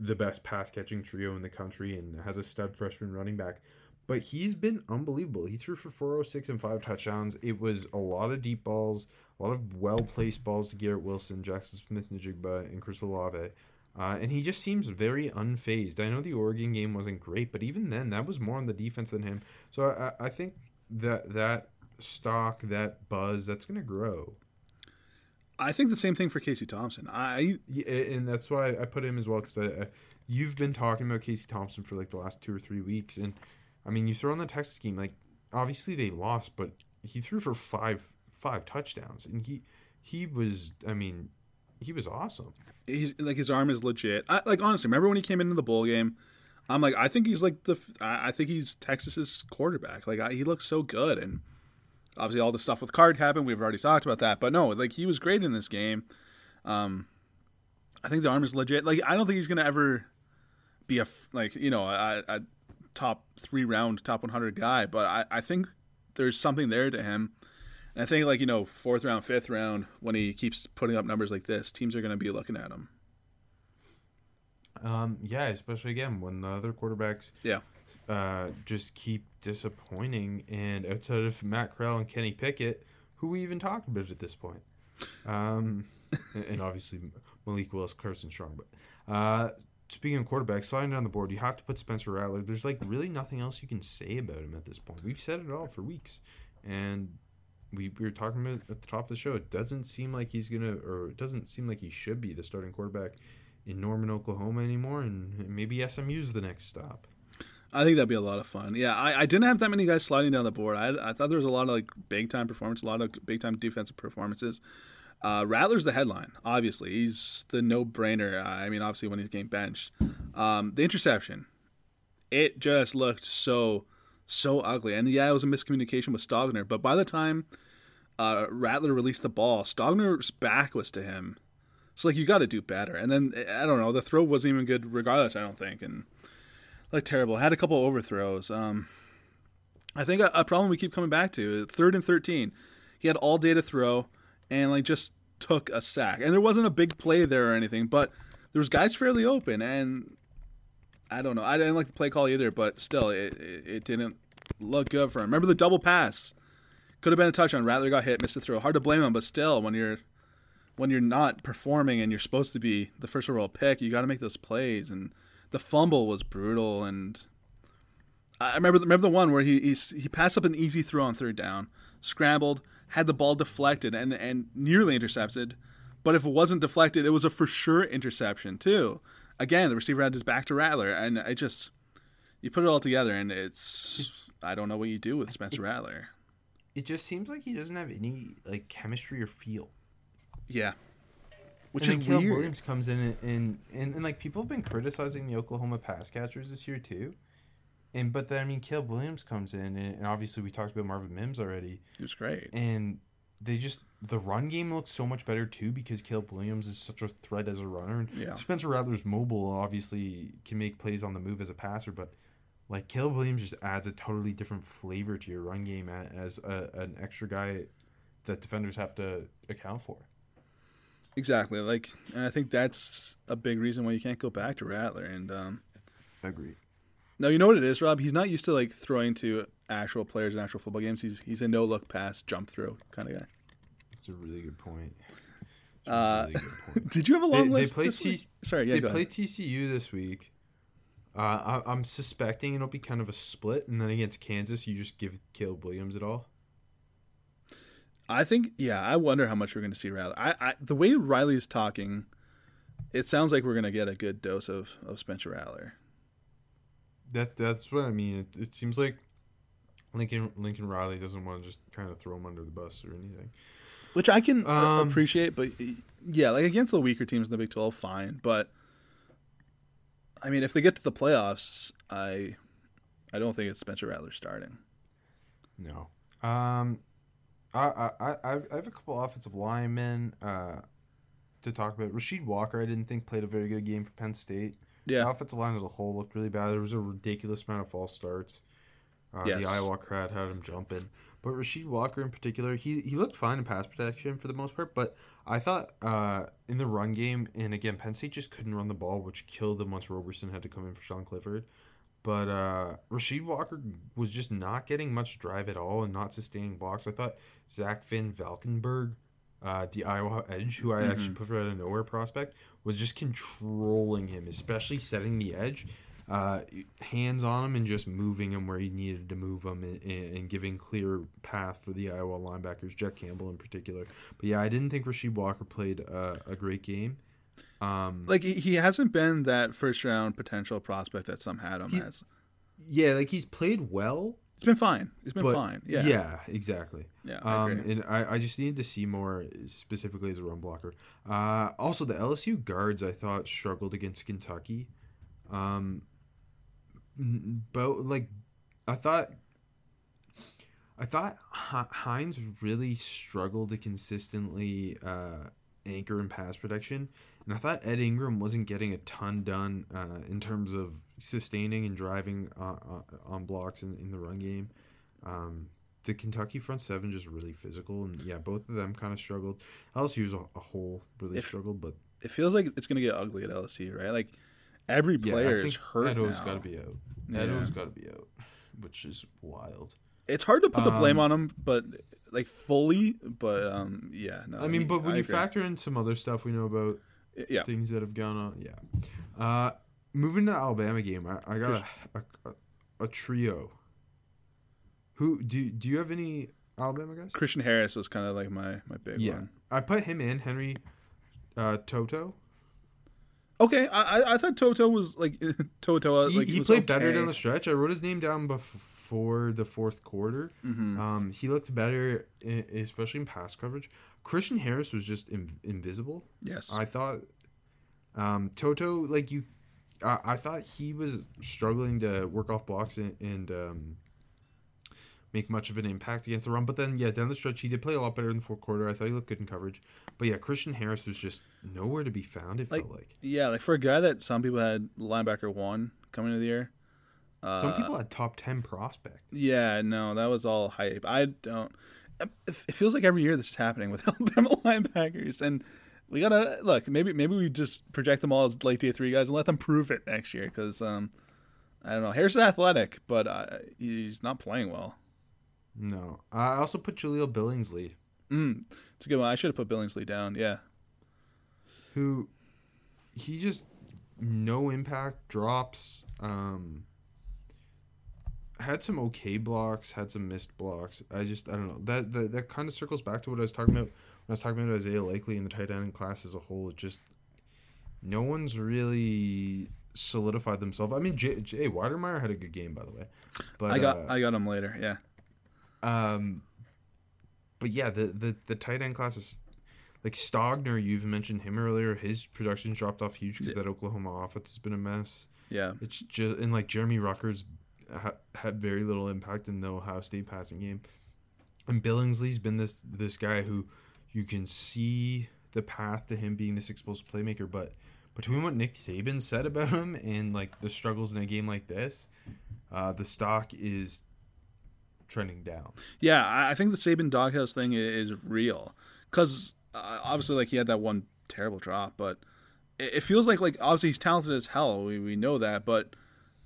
the best pass catching trio in the country and has a stud freshman running back. But he's been unbelievable. He threw for 406 and five touchdowns. It was a lot of deep balls, a lot of well placed balls to Garrett Wilson, Jaxon Smith-Njigba, and Chris Olave. Uh, and he just seems very unfazed. I know the Oregon game wasn't great, but even then, that was more on the defense than him. So I, I think that that stock, that buzz, that's going to grow. I think the same thing for Casey Thompson. I Yeah, and that's why I put him as well because I, I, you've been talking about Casey Thompson for like the last two or three weeks, and I mean you throw on the Texas game like obviously they lost, but he threw for five five touchdowns, and he he was I mean he was awesome. he's like his arm is legit. I, like honestly, remember when he came into the bowl game? I'm like, I think he's like the, I I think he's Texas's quarterback. Like I, he looks so good, and obviously all the stuff with Card happened. We've already talked about that, but no, like he was great in this game. Um, I think the arm is legit. Like I don't think he's gonna ever be a like you know a, a top three round top 100 guy, but I, I think there's something there to him. And I think like you know fourth round, fifth round, when he keeps putting up numbers like this, teams are going to be looking at him. Um, yeah, especially again when the other quarterbacks Yeah, uh, just keep disappointing, and outside of Matt Corral and Kenny Pickett, who we even talked about at this point, um, and, and obviously Malik Willis, Carson Strong, but uh, speaking of quarterbacks, sliding down the board, you have to put Spencer Rattler. There's like really nothing else you can say about him at this point. We've said it all for weeks, and we, we were talking about at the top of the show. It doesn't seem like he's gonna, or it doesn't seem like he should be the starting quarterback in Norman, Oklahoma anymore, and maybe SMU's the next stop. I think that'd be a lot of fun. Yeah, I, I didn't have that many guys sliding down the board. I, I thought there was a lot of like big time performance, a lot of big time defensive performances. Uh, Rattler's the headline. Obviously, he's the no brainer. I mean, obviously when he's getting benched, um, the interception, it just looked so so ugly. And yeah, it was a miscommunication with Stogner. But by the time uh, Rattler released the ball, Stogner's back was to him. So like you got to do better. And then I don't know, the throw wasn't even good regardless. I don't think. And like terrible. Had a couple overthrows. Um, I think a, a problem we keep coming back to third and thirteen. He had all day to throw, and like just took a sack. And there wasn't a big play there or anything, but there was guys fairly open. And I don't know. I didn't like the play call either, but still, it it, it didn't look good for him. Remember the double pass? Could have been a touchdown. Rattler got hit, missed the throw. Hard to blame him, but still, when you're when you're not performing and you're supposed to be the first overall pick, you got to make those plays. And the fumble was brutal. And I remember remember the one where he he, he passed up an easy throw on third down, scrambled, had the ball deflected, and and nearly intercepted. But if it wasn't deflected, it was a for sure interception too. again, the receiver had his back to Rattler, and I just you put it all together, and it's I don't know what you do with Spencer Rattler. It just seems like he doesn't have any like chemistry or feel. Yeah, which and is then Caleb weird. Williams comes in and, and, and and like people have been criticizing the Oklahoma pass catchers this year too. And but then I mean Caleb Williams comes in and, and obviously we talked about Marvin Mims already. He was great. And they just the run game looks so much better too because Caleb Williams is such a threat as a runner. And Yeah. Spencer Rattler's mobile, obviously can make plays on the move as a passer, but like Caleb Williams just adds a totally different flavor to your run game as a, an extra guy that defenders have to account for. Exactly. Like, and I think that's a big reason why you can't go back to Rattler. And um, Agreed. No, you know what it is, Rob. He's not used to like throwing to actual players in actual football games. He's he's a no look pass, jump through kind of guy. That's a really good point. Uh, really good point. Did you have a long they list? play this T-? Sorry, yeah, they play. TCU this week. Uh, I, I'm suspecting it'll be kind of a split, and then against Kansas, you just give Caleb Williams it all. I think, yeah, I wonder how much we're going to see Riley. I, I, the way Riley's talking, it sounds like we're going to get a good dose of, of Spencer Rattler. That that's what I mean. It, it seems like Lincoln Lincoln Riley doesn't want to just kind of throw him under the bus or anything. which I can uh, Um, appreciate. But yeah, like against the weaker teams in the Big Twelve, fine. But I mean, if they get to the playoffs, I I don't think it's Spencer Rattler starting. No. Um, I I I I have a couple offensive linemen uh to talk about. Rasheed Walker, I didn't think played a very good game for Penn State. The Yeah, offensive line as a whole looked really bad. There was a ridiculous amount of false starts. Uh, Yes. The Iowa crowd had him jumping. But Rasheed Walker in particular, he, he looked fine in pass protection for the most part. But I thought uh, in the run game, and again, Penn State just couldn't run the ball, which killed them once Roberson had to come in for Sean Clifford. But uh, Rasheed Walker was just not getting much drive at all and not sustaining blocks. I thought Zach Van Valkenburg, uh, the Iowa edge, who I actually put out of nowhere prospect, was just controlling him, especially setting the edge, uh, hands on him and just moving him where he needed to move him and, and giving clear path for the Iowa linebackers, Jack Campbell in particular. But yeah, I didn't think Rasheed Walker played uh, a great game. Um, like he he hasn't been that first round potential prospect that some had him as. yeah, like he's played well, It's been fine. It's been but fine. Yeah, yeah, exactly. yeah. I Um, and I, I just needed to see more specifically as a run blocker. Uh, also, the LSU guards I thought struggled against Kentucky. Um, but like, I thought, I thought Hines really struggled to consistently uh, anchor and pass protection, and I thought Ed Ingram wasn't getting a ton done uh, in terms of sustaining and driving uh, uh, on blocks in, in the run game. Um, the Kentucky front seven just really physical, and yeah, both of them kind of struggled. LSU as a, a whole really If- struggled, but it feels like it's gonna get ugly at LSU, right? Like every yeah, player I is hurt Edo's got to be out. Yeah. Edo's got to be out, which is wild. It's hard to put the blame Um, on him, but like fully. But um, yeah, no. I mean, but when I you agree. factor in some other stuff we know about yeah, things that have gone on, yeah. Uh, moving to the Alabama game, I, I got a, a, a, trio. Who do do you have any Alabama guys? Christian Harris was kind of like my my big Yeah, one. I put him in Henry uh, To'oTo'o. Okay, I I, thought To'oTo'o was like To'oTo'o. he like he played better okay. down the stretch. I wrote his name down before the fourth quarter. Mhm. Um, he looked better, especially in pass coverage. Christian Harris was just in, invisible. Yes, I thought um, To'oTo'o, like you, I, I thought he was struggling to work off blocks and, and um, make much of an impact against the run. But then, yeah, down the stretch, he did play a lot better in the fourth quarter. I thought he looked good in coverage. But yeah, Christian Harris was just nowhere to be found. It Like- felt like yeah, like for a guy that some people had linebacker one coming into the year. Uh, some people had top ten prospect. Yeah, no, that was all hype. I don't. It it feels like every year this is happening with Alabama linebackers, and we gotta look. Maybe maybe we just project them all as late day three guys and let them prove it next year. Because um, I don't know. Harris is athletic, but uh, he's not playing well. No, I also put Jahleel Billingsley, Mm, it's a good one. I should have put Billingsley down. Yeah, who he just no impact drops. Um, had some okay blocks, had some missed blocks. I just I don't know that that, that kind of circles back to what I was talking about I was talking about Isaiah Likely and the tight end class as a whole. It just no one's really solidified themselves. I mean, Jay, Jay had a good game, by the way. But I got uh, I got him later. Yeah. um, but yeah, the the the tight end class is like Stogner. You even mentioned him earlier. His production dropped off huge because that Oklahoma offense has been a mess. Yeah. It's just and like Jeremy Ruckers ha- had very little impact in the Ohio State passing game, and Billingsley's been this this guy who you can see the path to him being this explosive playmaker, but between what Nick Saban said about him and like the struggles in a game like this, uh, the stock is trending down. Yeah, I think the Saban doghouse thing is real because uh, obviously, like he had that one terrible drop, but it, it feels like like obviously he's talented as hell. We we know that, but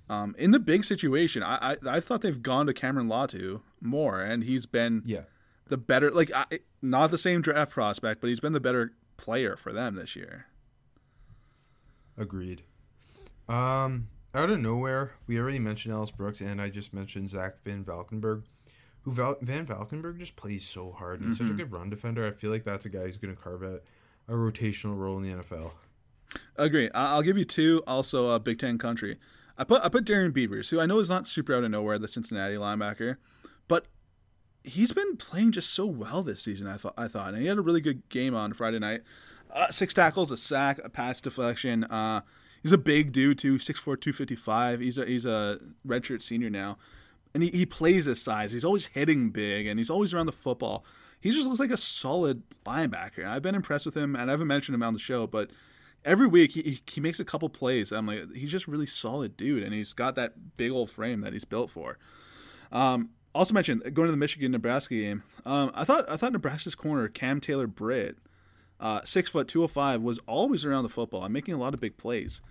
um, in the big situation, I, I I thought they've gone to Cameron Latu more, and he's been Yeah. The better. Like I, not the same draft prospect, but he's been the better player for them this year. Agreed. Um, out of nowhere, we already mentioned Ellis Brooks, and I just mentioned Zach Van Valkenburg, who Val- Van Valkenburg just plays so hard. And He's such a good run defender. I feel like that's a guy who's going to carve out a rotational role in the NFL. Agree. I- I'll give you two. Also, uh, Big Ten country. I put I put Darrian Beavers, who I know is not super out of nowhere, the Cincinnati linebacker, he's been playing just so well this season. I thought I thought, and he had a really good game on Friday night. Uh, six tackles, a sack, a pass deflection. Uh, he's a big dude too, 6'4", 255. He's a he's a redshirt senior now, and he, he plays his size. He's always hitting big, and he's always around the football. He just looks like a solid linebacker. I've been impressed with him, and I haven't mentioned him on the show, but every week he, he- he makes a couple plays. I'm like, he's just really solid dude, and he's got that big old frame that he's built for. Um, also mentioned going to the Michigan Nebraska game. Um, I thought I thought Nebraska's corner Cam Taylor Britt, uh, six foot two hundred five, was always around the football and making a lot of big plays.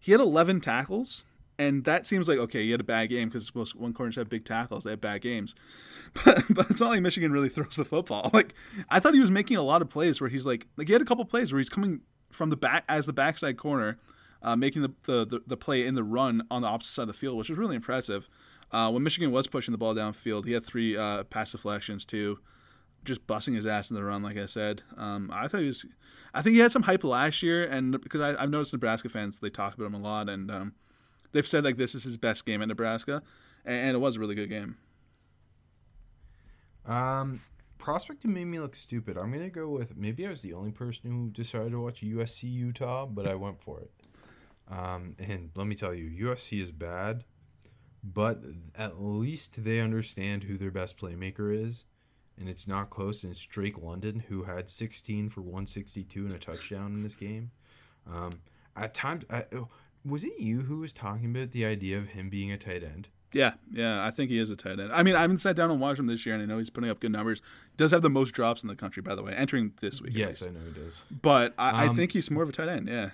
He had eleven tackles, and that seems like okay. He had a bad game because most one corners have big tackles. They have bad games, but but it's not like Michigan really throws the football. Like I thought he was making a lot of plays where he's like like he had a couple plays where he's coming from the back as the backside corner, uh, making the, the, the the play in the run on the opposite side of the field, which was really impressive. Uh, when Michigan was pushing the ball downfield, he had three uh, pass deflections too, just busting his ass in the run. Like I said, um, I thought he was. I think he had some hype last year, and because I, I've noticed Nebraska fans they talk about him a lot, and um, they've said like this is his best game at Nebraska, and, and it was a really good game. Um, prospect who made me look stupid. I'm gonna go with maybe I was the only person who decided to watch USC Utah, but I went for it. Um, and let me tell you, USC is bad, but at least they understand who their best playmaker is, and it's not close. And it's Drake London who had 16 for 162 and a touchdown in this game. Um, at times, I, oh, was it you who was talking about the idea of him being a tight end? Yeah, yeah, I think he is a tight end. I mean, I haven't sat down and watched him this year, and I know he's putting up good numbers. He does have the most drops in the country, by the way, entering this week. Yes. I know it is. but I, I Um, think he's more of a tight end. Yeah,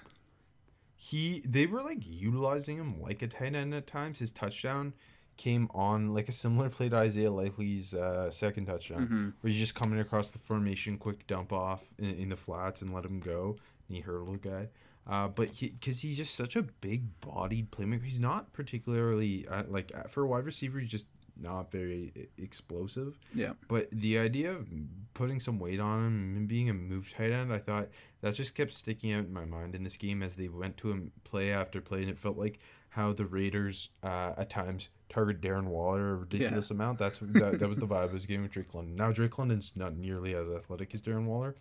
he they were like utilizing him like a tight end at times. His touchdown came on like a similar play to Isaiah Likely's uh, second touchdown, where he's just coming across the formation, quick dump off in, in the flats and let him go, and he hurdled a guy. Uh, but he, because he's just such a big bodied playmaker, he's not particularly uh, like uh, for a wide receiver. He's just not very explosive. yeah. But the idea of putting some weight on him and being a move tight end, I thought that just kept sticking out in my mind in this game as they went to him play after play, and it felt like how the Raiders uh, at times target Darren Waller a ridiculous amount. That's that, that was the vibe I was getting with Drake London. Now Drake London's not nearly as athletic as Darren Waller,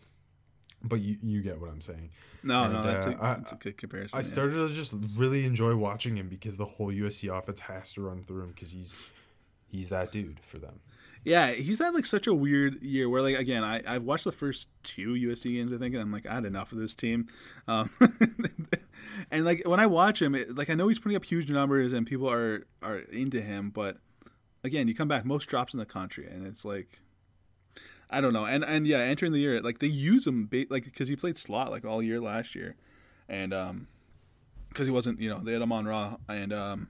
but you you get what I'm saying. No, And, no, that's, uh, a, I- that's a good comparison. I yeah. started to just really enjoy watching him because the whole USC offense has to run through him because he's he's that dude for them. Yeah, he's had like such a weird year where like again, I I've watched the first two USC games I think, and I'm like I had enough of this team, um, and like when I watch him, it, like I know he's putting up huge numbers and people are are into him, but again, you come back most drops in the country, and it's like. I don't know, and and yeah, entering the year, like they use him, ba- like because he played slot like all year last year, and um, because he wasn't, you know, they had him on raw, and um,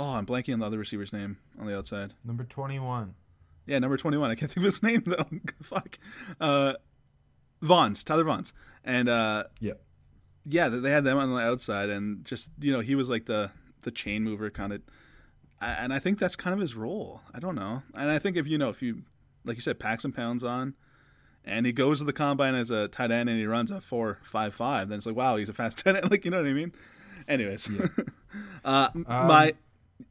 oh, I'm blanking on the other receiver's name on the outside. Number twenty one. Yeah, number 21. I can't think of his name, though. Fuck. Uh, Vaughns, Tyler Vaughns. And uh, Yep. yeah, they they had them on the outside, and just, you know, he was like the, the chain mover kind of. And I think that's kind of his role. I don't know. And I think if, you know, if you, like you said, pack some pounds on and he goes to the combine as a tight end and he runs a four five five. Then it's like, wow, he's a fast tight end. Like you know what I mean? Anyways, uh, my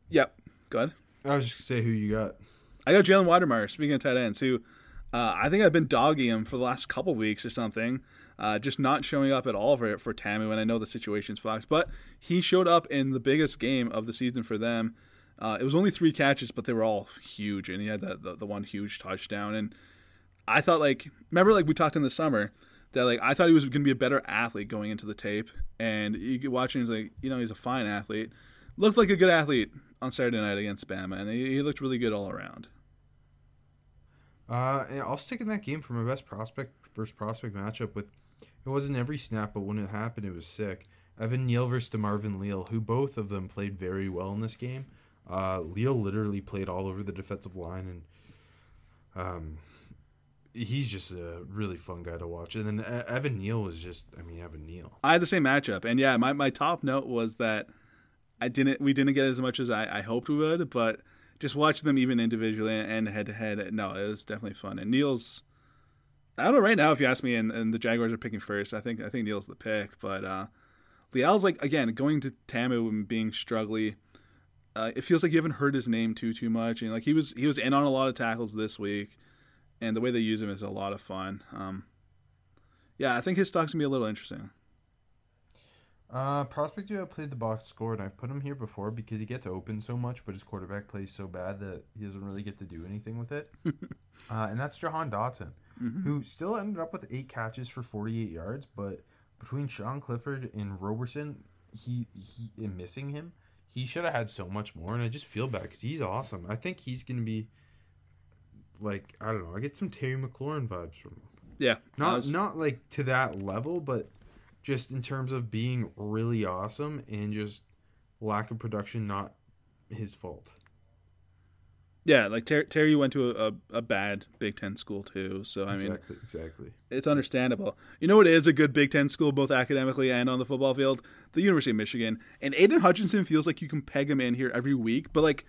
yep. Go ahead. I was just gonna say who you got. I got Jalen Wydermyer. Speaking of tight ends, who uh, I think I've been dogging him for the last couple weeks or something. Uh, just not showing up at all for for Tamu when I know the situation's flux. But he showed up in the biggest game of the season for them. Uh, it was only three catches, but they were all huge, and he had the, the, the one huge touchdown. And I thought like remember like we talked in the summer that like I thought he was going to be a better athlete going into the tape, and you get watching he's like you know he's a fine athlete, looked like a good athlete on Saturday night against Bama, and he, he looked really good all around. Uh, I'll stick in that game for my best prospect, first prospect matchup with. It wasn't every snap, but when it happened, it was sick. Evan Neal versus DeMarvin Leal, who both of them played very well in this game. Uh, Leal literally played all over the defensive line, and um, he's just a really fun guy to watch. And then Evan Neal was just, I mean, Evan Neal. I had the same matchup, and yeah, my, my top note was that I didn't, we didn't get as much as I, I hoped we would, but just watching them even individually and head to head, no, it was definitely fun. And Neal's, I don't know right now if you ask me, and, and the Jaguars are picking first, I think I think Neal's the pick, but uh, Leal's like again going to Tamu and being struggly. Uh, it feels like you haven't heard his name too too much, and like he was he was in on a lot of tackles this week, and the way they use him is a lot of fun. Um, yeah, I think his stock's gonna be a little interesting. Uh, prospect who I played the box score, and I've put him here before because he gets open so much, but his quarterback plays so bad that he doesn't really get to do anything with it. uh, and that's Jahan Dotson, mm-hmm. who still ended up with eight catches for 48 yards, but between Sean Clifford and Roberson, he he missing him, he should have had so much more, and I just feel bad because he's awesome. I think he's gonna be like I don't know. I get some Terry McLaurin vibes from him. Yeah, not was... not like to that level, but just in terms of being really awesome and just lack of production not his fault. Yeah, like Ter- Terry went to a, a, a, bad Big Ten school too, so I exactly, mean, exactly, it's understandable. You know what is a good Big Ten school, both academically and on the football field? The University of Michigan. And Aidan Hutchinson feels like you can peg him in here every week, but like,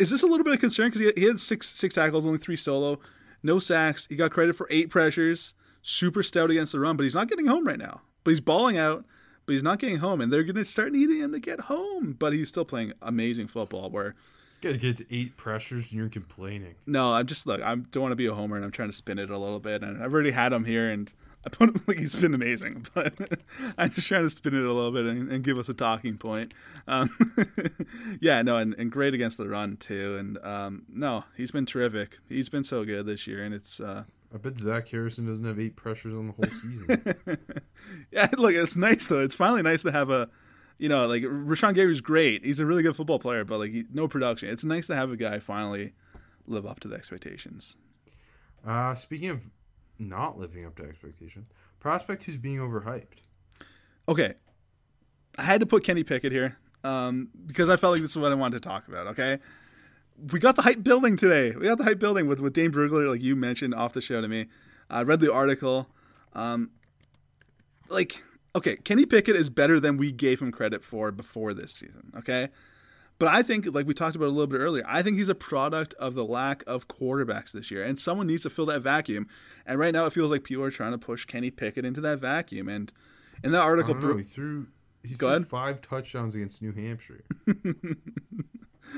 is this a little bit of concern because he, he had six six tackles, only three solo, no sacks. He got credit for eight pressures super stout against the run, but he's not getting home right now. But he's balling out, but he's not getting home, and they're going to start needing him to get home. But he's still playing amazing football. Where this guy gets eight pressures, and you're complaining. No, I'm just look. I don't want to be a homer, and I'm trying to spin it a little bit. And I've already had him here, and I put him like he's been amazing, but I'm just trying to spin it a little bit and, and give us a talking point. Um, yeah, no, and, and, great against the run too. And um, no, he's been terrific. He's been so good this year, and it's uh, I bet Zach Harrison doesn't have eight pressures on the whole season. yeah, look, it's nice though. It's finally nice to have a, you know, like Rashan Gary's great. He's a really good football player, but like he, no production. It's nice to have a guy finally live up to the expectations. Uh, speaking of not living up to expectations, prospect who's being overhyped. Okay, I had to put Kenny Pickett here um, because I felt like this is what I wanted to talk about. Okay, we got the hype building today. We got the hype building with with Dane Brugler, like you mentioned off the show to me. I read the article. Um, like, okay, Kenny Pickett is better than we gave him credit for before this season. Okay, but I think, like we talked about a little bit earlier, I think he's a product of the lack of quarterbacks this year, and someone needs to fill that vacuum. And right now, it feels like people are trying to push Kenny Pickett into that vacuum. And in that article, know, he threw he Go threw ahead. five touchdowns against New Hampshire.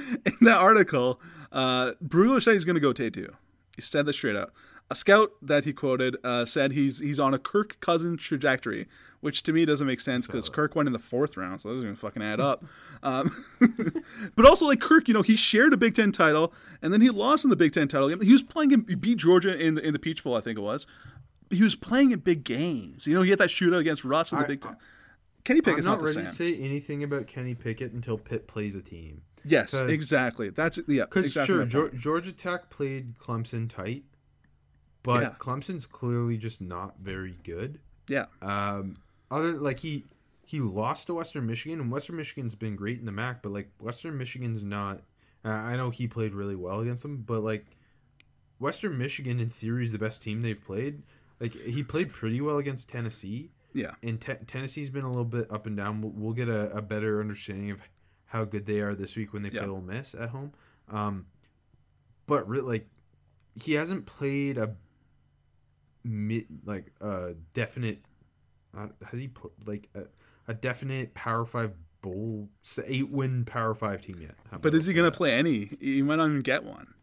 in that article, uh, Brugler said he's going to go T2. He said this straight out. A scout that he quoted uh, said he's he's on a Kirk Cousins trajectory, which to me doesn't make sense because Kirk went in the fourth round, so that doesn't even fucking add up. Um, but also, like Kirk, you know, he shared a Big Ten title, and then he lost in the Big Ten title game. He was playing in, he beat Georgia in the, in the Peach Bowl, I think it was. He was playing in big games. You know, he had that shootout against Russ in the I, Big Ten. Kenny Pickett's I'm not, not ready to say anything about Kenny Pickett until Pitt plays a team. Yes, exactly. That's yeah. Because exactly sure, Georgia Tech played Clemson tight, but yeah. Clemson's clearly just not very good. Yeah. Um. Other like he he lost to Western Michigan, and Western Michigan's been great in the MAC, but like Western Michigan's not. Uh, I know he played really well against them, but like Western Michigan in theory is the best team they've played. Like he played pretty well against Tennessee. Yeah. And te- Tennessee's been a little bit up and down. We'll, we'll get a, a, better understanding of how good they are this week when they play Ole Miss at home. Um, but like he hasn't played a mid like a definite. Uh, has he put like a, a definite Power Five bowl eight win Power Five team yet? How But is he going to that? play any? He might not even get one.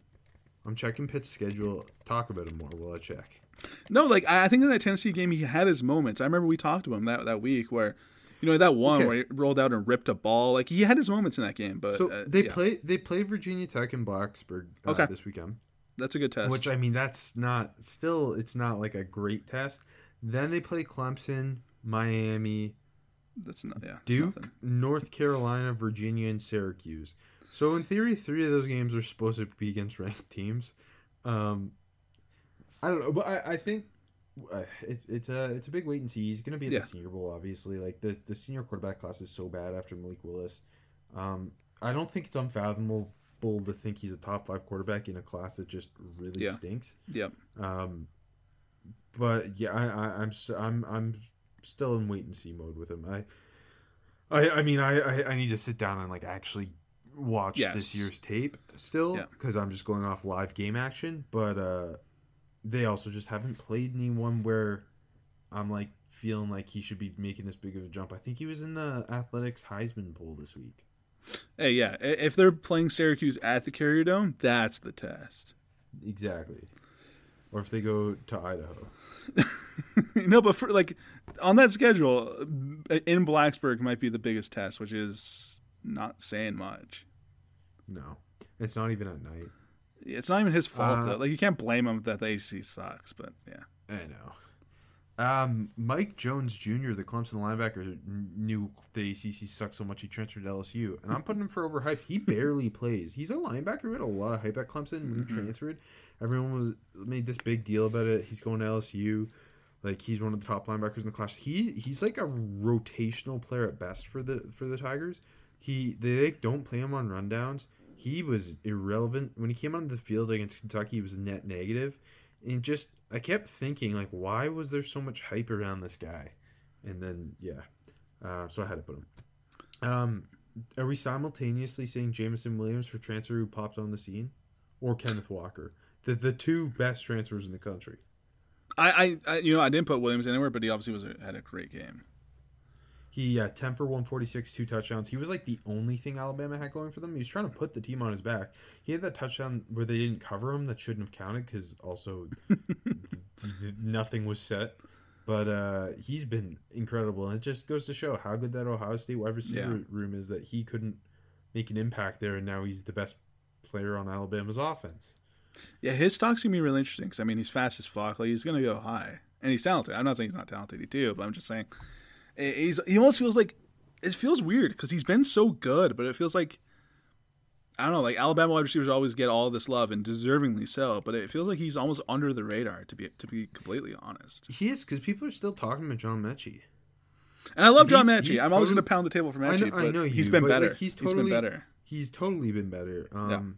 I'm checking Pitt's schedule. Talk about it more Will I check. No, like I I think in that Tennessee game he had his moments. I remember we talked to him that, that week where, you know, that one Okay. where he rolled out and ripped a ball. Like he had his moments in that game. But So uh, they yeah, play they play Virginia Tech and Blacksburg uh, Okay. this weekend. that's a good test. Which I mean, that's not still. It's not like a great test. Then they play Clemson, Miami, that's not yeah. Duke. North Carolina, Virginia, and Syracuse. So in theory, three of those games are supposed to be against ranked teams. Um, I don't know, but I, I think it, it's a it's a big wait and see. He's going to be at Yeah. the Senior Bowl, obviously. Like the the senior quarterback class is so bad after Malik Willis. Um, I don't think it's unfathomable to think he's a top five quarterback in a class that just really Yeah. stinks. Yep. Um, but yeah, I, I, I'm st- I'm I'm still in wait and see mode with him. I, I, I mean, I, I, I need to sit down and like actually watch Yes. this year's tape still Yeah. because I'm just going off live game action. But uh, they also just haven't played anyone where I'm like feeling like he should be making this big of a jump. I think he was in the athletics Heisman poll this week. Hey, yeah. If they're playing Syracuse at the Carrier Dome, that's the test. Exactly. Or if they go to Idaho. no, but for like on that schedule in Blacksburg might be the biggest test, which is not saying much. No, it's not even at night. It's not even his fault Uh, though. Like you can't blame him that the ACC sucks, but yeah. I know. Um, Mike Jones Jr., the Clemson linebacker, kn- knew the ACC sucked so much he transferred to LSU, and I'm putting him for overhype. He barely plays. He's a linebacker who had a lot of hype at Clemson when he transferred. Everyone was made this big deal about it. He's going to LSU, like he's one of the top linebackers in the class. He he's like a rotational player at best for the for the Tigers. He they like, don't play him on rundowns. He was irrelevant when he came onto the field against Kentucky. He was net negative, and just I kept thinking like, why was there so much hype around this guy? And then yeah, uh, so I had to put him. Um, are we simultaneously seeing Jameson Williams for transfer who popped on the scene, or Kenneth Walker, the the two best transfers in the country? I, I, I you know I didn't put Williams anywhere, but he obviously was a, had a great game. He uh, 10 for 146, two touchdowns. He was like the only thing Alabama had going for them. He was trying to put the team on his back. He had that touchdown where they didn't cover him that shouldn't have counted because also nothing was set. But uh, he's been incredible, and it just goes to show how good that Ohio State wide receiver Yeah. room is that he couldn't make an impact there, and now he's the best player on Alabama's offense. Yeah, his stock's gonna be really interesting because I mean he's fast as fuck. Like he's gonna go high, and he's talented. I'm not saying he's not talented, he too, but I'm just saying he's he almost feels like it feels weird because he's been so good, but it feels like I don't know, like Alabama wide receivers always get all this love and deservingly so, but it feels like he's almost under the radar to be to be completely honest. He is because people are still talking about John Metchie. And I love John He's- Metchie. he's I'm always going to pound the table for I Metchie, know, I know he's been better. like, he's he's totally been better. He's totally been better. Um,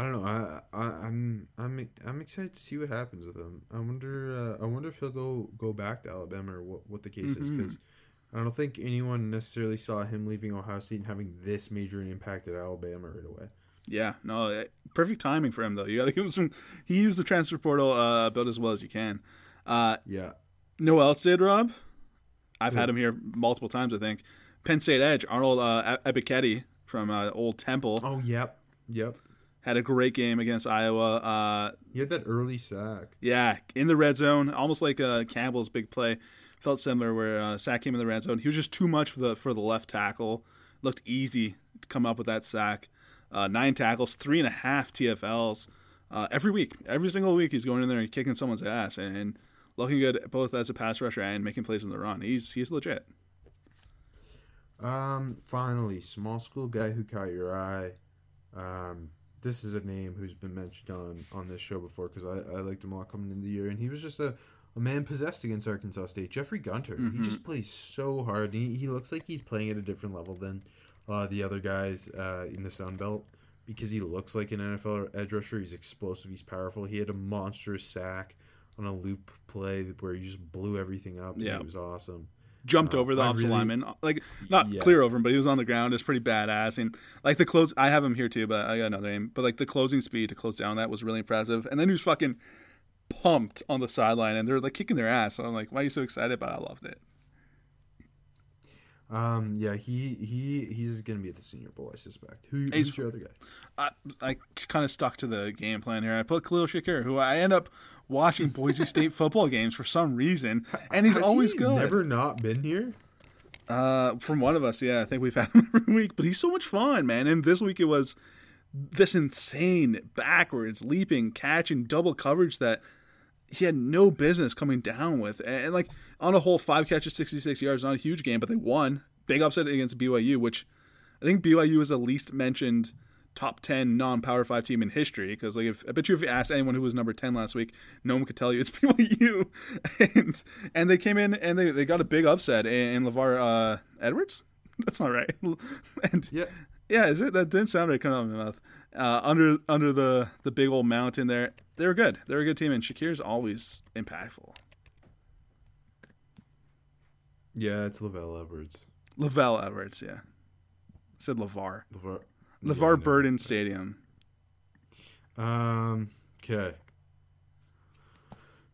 I don't know. I, I I'm I'm I'm excited to see what happens with him. I wonder. Uh, I wonder if he'll go go back to Alabama or what what the case is Mhm. because I don't think anyone necessarily saw him leaving Ohio State and having this major an impact at Alabama right away. Yeah, no, eh, perfect timing for him though. You got to give him some. He used the transfer portal uh, about as well as you can. Uh, Yeah. No else did Rob? I've had him here multiple times. I think Penn State edge Arnold uh, Ebiketie from uh, Old Temple Oh yep. Yep. Had a great game against Iowa. Uh, He had that early sack. yeah, in the red zone, almost like uh, Campbell's big play. Felt similar where uh, sack came in the red zone. He was just too much for the for the left tackle. Looked easy to come up with that sack. Uh, nine tackles, three and a half TFLs uh, every week. Every single week, he's going in there and kicking someone's ass and, and looking good both as a pass rusher and making plays in the run. He's he's legit. Um, finally, small school guy who caught your eye. Um, this is a name who's been mentioned on on this show before because I, I liked him a lot coming into the year, and he was just a, a man possessed against Arkansas State. Jeffrey Gunter. He Mhm. just plays so hard. He, he looks like he's playing at a different level than uh, the other guys uh, in the Sun Belt because he looks like an NFL edge rusher. He's explosive. He's powerful. He had a monstrous sack on a loop play where he just blew everything up. Yeah. it was awesome. Jumped Uh, over the I offensive really- lineman, like not Yeah. clear over him, but he was on the ground. It's pretty badass, and like the close. I have him here too, but I got another name. But like the closing speed to close down that was really impressive. And then he was fucking pumped on the sideline, and they're like kicking their ass. So I'm like, why are you so excited? But I loved it. Um, yeah, he he he's gonna be at the Senior Bowl, I suspect. Who, who's your other guy? I, I kind of stuck to the game plan here. I put Khalil Shakir, who I end up watching Boise State football games for some reason, and he's Has always he good. Never not been here. Uh, from one of us, yeah, I think we've had him every week, but he's so much fun, man. And this week it was this insane backwards leaping catch and double coverage that he had no business coming down with. And, and, like on a whole, five catches, sixty-six yards, not a huge game, but they won. Big upset against BYU, which I think BYU is the least mentioned top 10 non-power 5 team in history because like if I bet you if you asked anyone who was number 10 last week no one could tell you it's BYU and and they came in and they, they got a big upset in, in LeVar uh, Edwards that's not right and Yeah. yeah is it that didn't sound right coming out of my mouth uh, under under the the big old mountain there they were good they're a good team and Shakir's always impactful Yeah, it's LaVell Edwards. LaVell Edwards yeah I said LeVar LeVar, LeVar Yeah, Burden Stadium Um. Okay.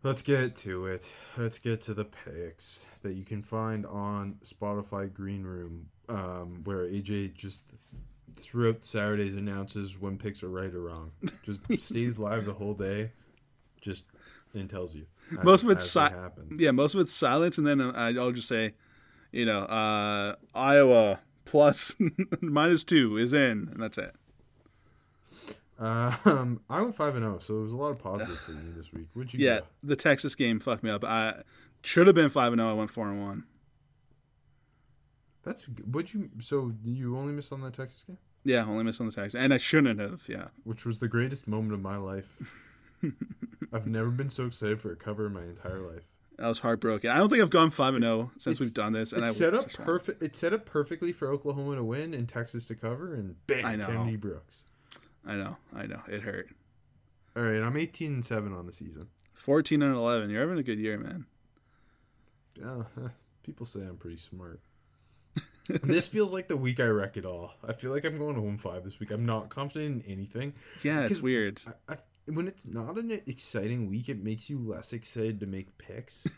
Let's get to it. Let's get to the picks that you can find on Spotify Green Room, um, where AJ just throughout Saturdays announces when picks are right or wrong. Just stays live the whole day, just and tells you. Most of it's si- yeah, most of it's silence, and then uh, I'll just say, you know, uh, Iowa plus minus two is in, and that's it. Um, I went five and zero, so it was a lot of positive for me this week. Would you? Yeah, go? the Texas game fucked me up. I should have been five and zero. I went four and one. that's would you. So you only missed on that Texas game, Yeah, only missed on the Texas, and I shouldn't have. Yeah, which was the greatest moment of my life. I've never been so excited for a cover in my entire life. I was heartbroken. I don't think I've gone five and zero since It's- we've done this, and It's I set up perfect. It's set up perfectly for Oklahoma to win and Texas to cover, and bam, I know. Kennedy Brooks. I know, I know, it hurt. All right, I'm 18 and seven on the season. Fourteen and eleven. You're having a good year, man. Yeah, people say I'm pretty smart. this feels like the week I wreck it all. I feel like I'm going home five this week. I'm not confident in anything. Yeah, it's weird. I, I, when it's not an exciting week, it makes you less excited to make picks.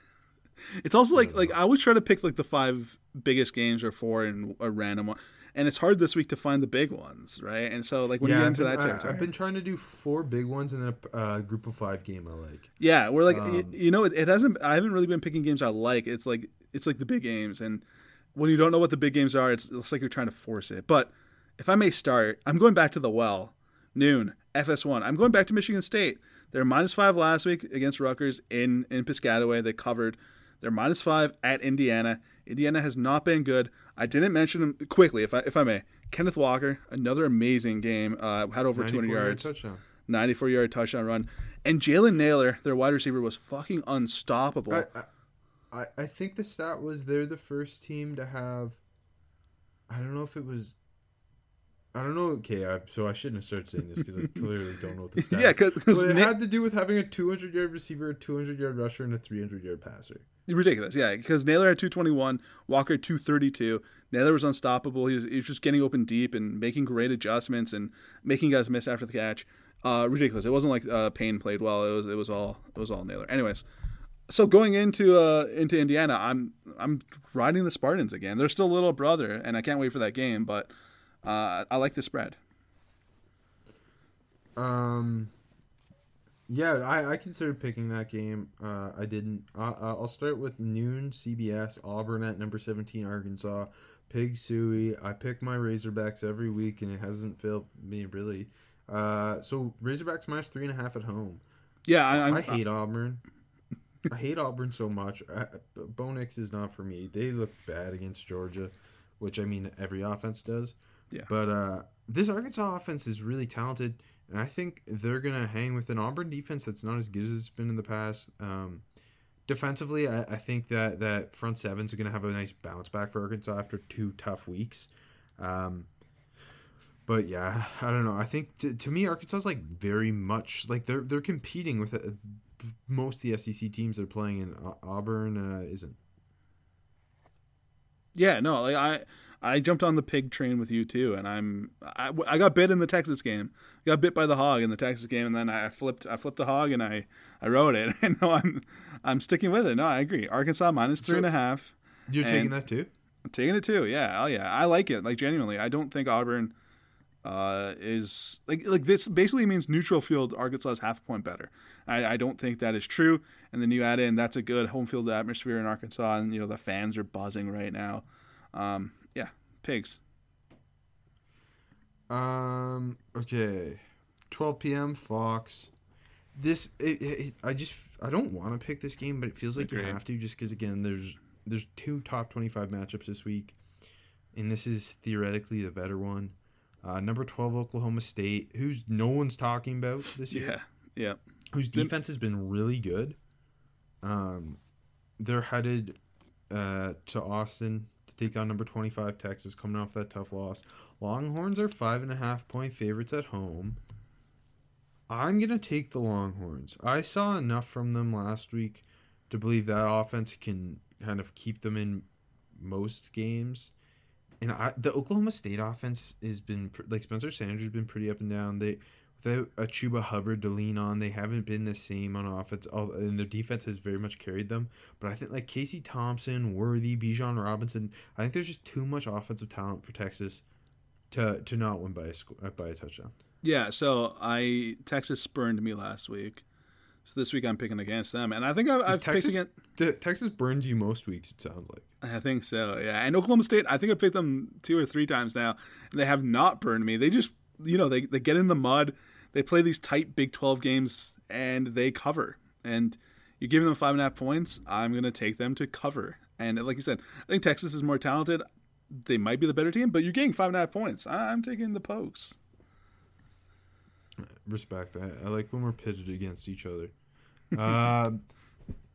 It's also like like I always try to pick like the five biggest games or four in a random one, and it's hard this week to find the big ones, right? And so like when you get into been, that I, territory, have been trying to do four big ones and then a uh, group of five game I like. yeah, we're like Um, you know it, it hasn't. I haven't really been picking games I like. It's like it's like the big games, and when you don't know what the big games are, it's, it's like you're trying to force it. But if I may start, I'm going back to the well noon FS1. I'm going back to Michigan State. They're minus five last week against Rutgers in in Piscataway. They covered. They're minus five at Indiana. Indiana has not been good. I didn't mention them quickly, if I if I may. Kenneth Walker, another amazing game. Uh, had over 200 94 yard yards, touchdown. 94 yard touchdown run, and Jalen Nailor, their wide receiver, was fucking unstoppable. I, I, I I think the stat was they're the first team to have. I don't know if it was. I don't know. Okay, I, so I shouldn't have started saying this because I clearly don't know what the stat. Yeah, is. 'cause- But 'cause it Nick- had to do with having a 200 yard receiver, a 200 yard rusher, and a 300 yard passer. Ridiculous, yeah. Because Nailor had 221, Walker 232. Nailor was unstoppable. He was, he was just getting open deep and making great adjustments and making guys miss after the catch. Uh, ridiculous. It wasn't like uh, Payne played well. It was it was all it was all Nailor. Anyways, so going into uh, into Indiana, I'm I'm riding the Spartans again. They're still a little brother, and I can't wait for that game. But uh, I like the spread. Um. Yeah, I, I considered picking that game. Uh, I didn't. I'll start with noon CBS Auburn at number seventeen Arkansas. Pig Sooie. I pick my Razorbacks every week, and it hasn't failed me really. Uh, so Razorbacks minus three and a half at home. Yeah, I, I hate Auburn. I hate Auburn so much. I, Bo Nix is not for me. They look bad against Georgia, which I mean every offense does. Yeah. But uh, this Arkansas offense is really talented, and I think they're gonna hang with an Auburn defense that's not as good as it's been in the past. Um, defensively, I, I think that that front sevens are gonna have a nice bounce back for Arkansas after two tough weeks. Um, but yeah, I don't know. I think to, to me, Arkansas is like very much like they're they're competing with most of the SEC teams they're playing, and Auburn uh, isn't. Yeah, no, like I, I jumped on the pig train with you too, and I'm I, I got bit in the Texas game. Got bit by the hog in the Texas game, and then I flipped I flipped the hog and I I rode it. And no, I'm I'm sticking with it. No, I agree. Arkansas minus three So- and a half. You're taking that too? I'm taking it too. Yeah, oh yeah, I like it. Like genuinely, I don't think Auburn uh, is like like this. Basically means neutral field. Arkansas is half a point better. I, I don't think that is true. And then you add in that's a good home field atmosphere in Arkansas, and you know the fans are buzzing right now. Um, yeah, pigs. Um. Okay. 12 p.m. Fox. This it, it, I just I don't want to pick this game, but it feels like you have to just because again there's there's two top 25 matchups this week, and this is theoretically the better one. Uh, number 12 Oklahoma State, who's no one's talking about this year, Yeah, yeah. Whose defense has been really good. Um, they're headed uh, to Austin to take on number 25 Texas, coming off that tough loss. Longhorns are five and a half point favorites at home. I'm gonna take the Longhorns. I saw enough from them last week to believe that offense can kind of keep them in most games. And I, the Oklahoma State offense has been like Spencer Sanders has been pretty up and down. They without a Chuba Hubbard to lean on, they haven't been the same on offense. All, and their defense has very much carried them. But I think like Casey Thompson, Worthy, Bijan Robinson, I think there's just too much offensive talent for Texas to to not win by a sco- uh, by a touchdown. Yeah, so I Texas spurned me last week, so this week I'm picking against them, and I think I've, I've Texas, picked against. Texas burns you most weeks. It sounds like. I think so. Yeah, and Oklahoma State, I think I've picked them two or three times now, and they have not burned me. They just, you know, they they get in the mud, they play these tight Big Twelve games, and they cover. And you're giving them five and a half points. I'm gonna take them to cover. And like you said, I think Texas is more talented. They might be the better team, but you're getting five and a half points. I'm taking the Pokes. Respect. I, I like when we're pitted against each other. Uh,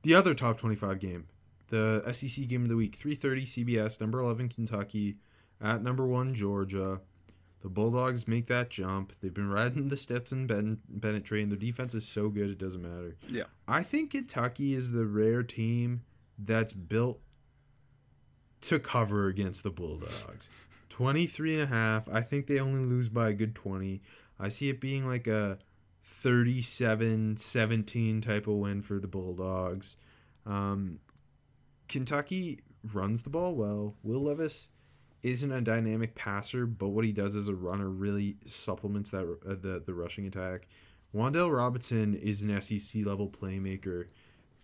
the other top twenty-five game, the SEC game of the week, three thirty CBS, number eleven Kentucky, at number one Georgia. The Bulldogs make that jump. They've been riding the Stetson ben- Bennett train. Their defense is so good it doesn't matter. Yeah. I think Kentucky is the rare team that's built to cover against the Bulldogs. 23 and a half. I think they only lose by a good 20. I see it being like a 37-17 type of win for the Bulldogs. Um, Kentucky runs the ball well. Will Levis isn't a dynamic passer, but what he does as a runner really supplements that uh, the the rushing attack. Wan'Dale Robinson is an SEC level playmaker.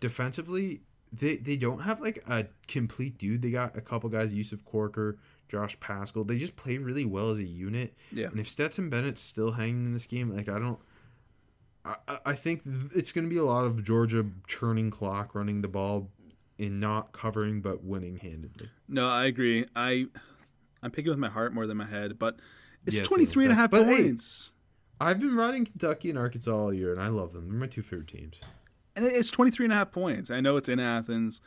Defensively, they they don't have like a complete dude. They got a couple guys, Yusuf Corker, Josh Paschal. They just play really well as a unit. Yeah. And if Stetson Bennett's still hanging in this game, like I don't. I, I- think it's going to be a lot of Georgia churning clock, running the ball, and not covering but winning handedly. No, I agree. I I'm picking with my heart more than my head, but it's same 23 and a half. But hey, points. I've been riding Kentucky and Arkansas all year, and I love them. They're my two favorite teams. And it's 23 and a half points. I know it's in Athens,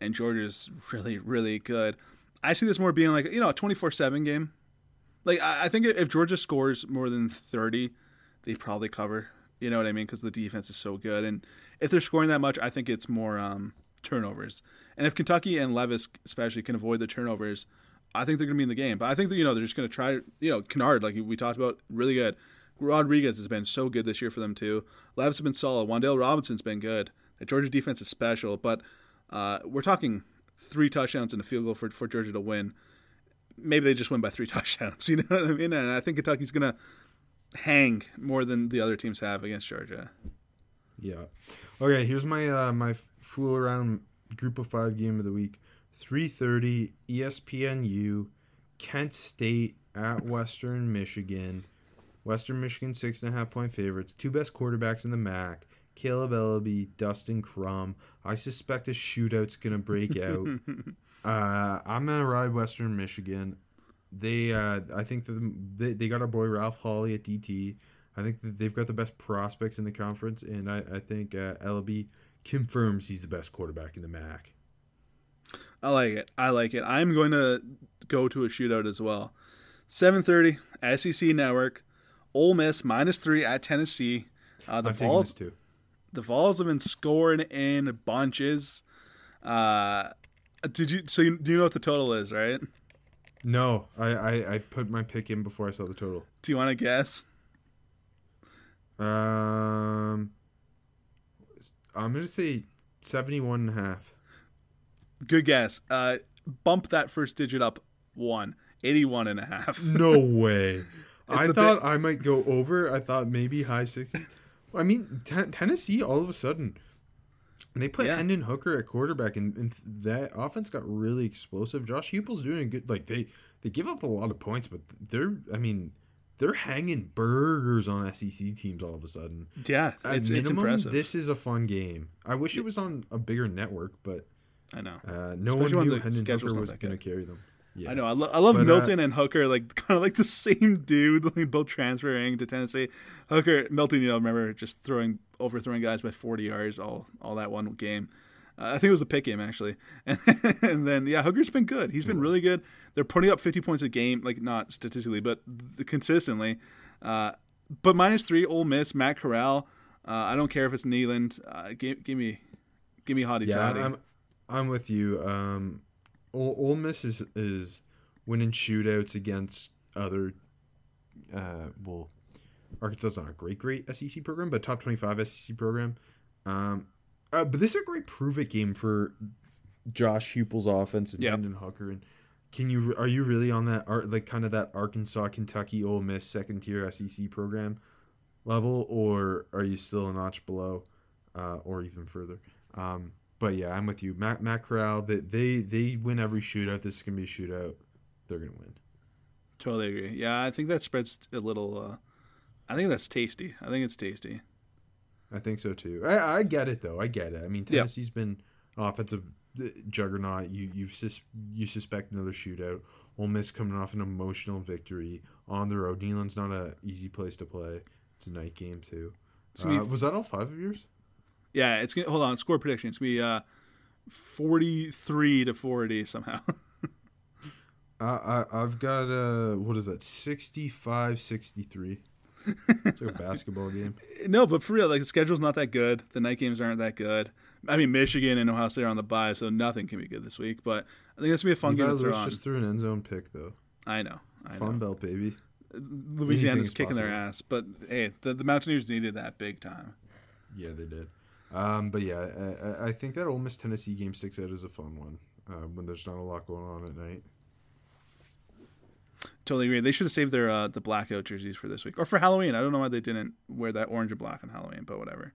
and Georgia's really, really good. I see this more being like, you know, a 24 7 game. Like, I, I think if Georgia scores more than 30, they probably cover. You know what I mean? Because the defense is so good. And if they're scoring that much, I think it's more um, turnovers. And if Kentucky and Levis, especially, can avoid the turnovers, I think they're going to be in the game. But I think that, you know, they're just going to try, you know, Kinnard, like we talked about, really good. Rodriguez has been so good this year for them too. Levis has been solid. Wan'Dale Robinson's been good. The Georgia defense is special, but uh, we're talking three touchdowns and a field goal for, for Georgia to win. Maybe they just win by three touchdowns. You know what I mean? And I think Kentucky's gonna hang more than the other teams have against Georgia. Yeah. Okay, here's my uh, my fool around group of five game of the week. 3:30 ESPNU, Kent State at Western Michigan. Western Michigan six and a half point favorites. Two best quarterbacks in the MAC. Kaleb Eleby, Dustin Crum. I suspect a shootout's gonna break out. uh, I'm gonna ride Western Michigan. They, uh, I think that they, they got our boy Ralph Holley at DT. I think that they've got the best prospects in the conference, and I, I think uh, Ellaby confirms he's the best quarterback in the MAC. I like it. I like it. I'm going to go to a shootout as well. 7:30 SEC Network. Ole Miss minus three at Tennessee. Uh, the I'm Vols too. the Vols have been scoring in bunches. Uh, did you? So you, do you know what the total is, right? No, I, I, I put my pick in before I saw the total. Do you want to guess? Um, I'm gonna say 71 and a half. Good guess. Uh, bump that first digit up one. 81 and a half. No way. I thought I might go over. I thought maybe high 60s. I mean, t- Tennessee all of a sudden they put Yeah. Hendon Hooker at quarterback, and, and that offense got really explosive. Josh Heupel's doing good. Like they they give up a lot of points, but they're I mean they're hanging burgers on SEC teams all of a sudden. Yeah, it's, it's impressive. this is a fun game. I wish it was on a bigger network, but I know. uh, no Especially one knew the Hendon Hooker was going to carry them. Yeah. I know. I, lo- I love But, uh, Milton and Hooker, like kind of like the same dude, like both transferring to Tennessee. Hooker, Milton, you know, remember just throwing overthrowing guys by 40 yards all all that one game. Uh, I think it was the pick game actually, and, and then yeah, Hooker's been good. He's been really good. They're putting up 50 points a game, like not statistically, but consistently. Uh, but minus three, Ole Miss, Matt Corral. Uh, I don't care if it's Neyland. Uh, give, give me, give me Hotty Yeah, Toddy. I'm I'm with you. Um, Ole, Ole Miss is is winning shootouts against other. Uh, well, Arkansas is not a great great SEC program, but top twenty five SEC program. Um, uh, but this is a great prove it game for Josh Heupel's offense and. Hendon Hooker. And can you are you really on that ar- like kind of that Arkansas, Kentucky, Ole Miss second tier SEC program level, or are you still a notch below, uh, or even further? Um, but yeah, I'm with you, Matt. Matt Corral. They, they they win every shootout. This is gonna be a shootout. They're gonna win. Totally agree. Yeah, I think that spreads a little. Uh, I think that's tasty. I think it's tasty. I think so too. I, I get it though. I get it. I mean, Yeah. Tennessee's been an offensive uh, juggernaut. You you sus- you suspect another shootout. Ole Miss coming off an emotional victory on the road. Neyland's not an easy place to play. It's a night game too. Uh, was that all five of yours? Yeah, it's gonna hold on. Score prediction. It's gonna be uh, forty-three to forty somehow. Uh, I I've got uh what is that 65-63. It's like a basketball game. no, but for real, like the schedule's not that good. The night games aren't that good. I mean, Michigan and Ohio State are on the bye, so nothing can be good this week. But I think that's gonna be a fun Levi game Lewis on. just threw an end zone pick though. I know. I know. Fun belt baby. Louisiana's kicking their ass, but hey, the, the Mountaineers needed that big time. Yeah, they did. Um, but yeah, I, I- think that Ole Miss Tennessee game sticks out as a fun one uh, when there's not a lot going on at night. Totally agree. They should have saved their uh, the blackout jerseys for this week or for Halloween. I don't know why they didn't wear that orange and black on Halloween, but whatever.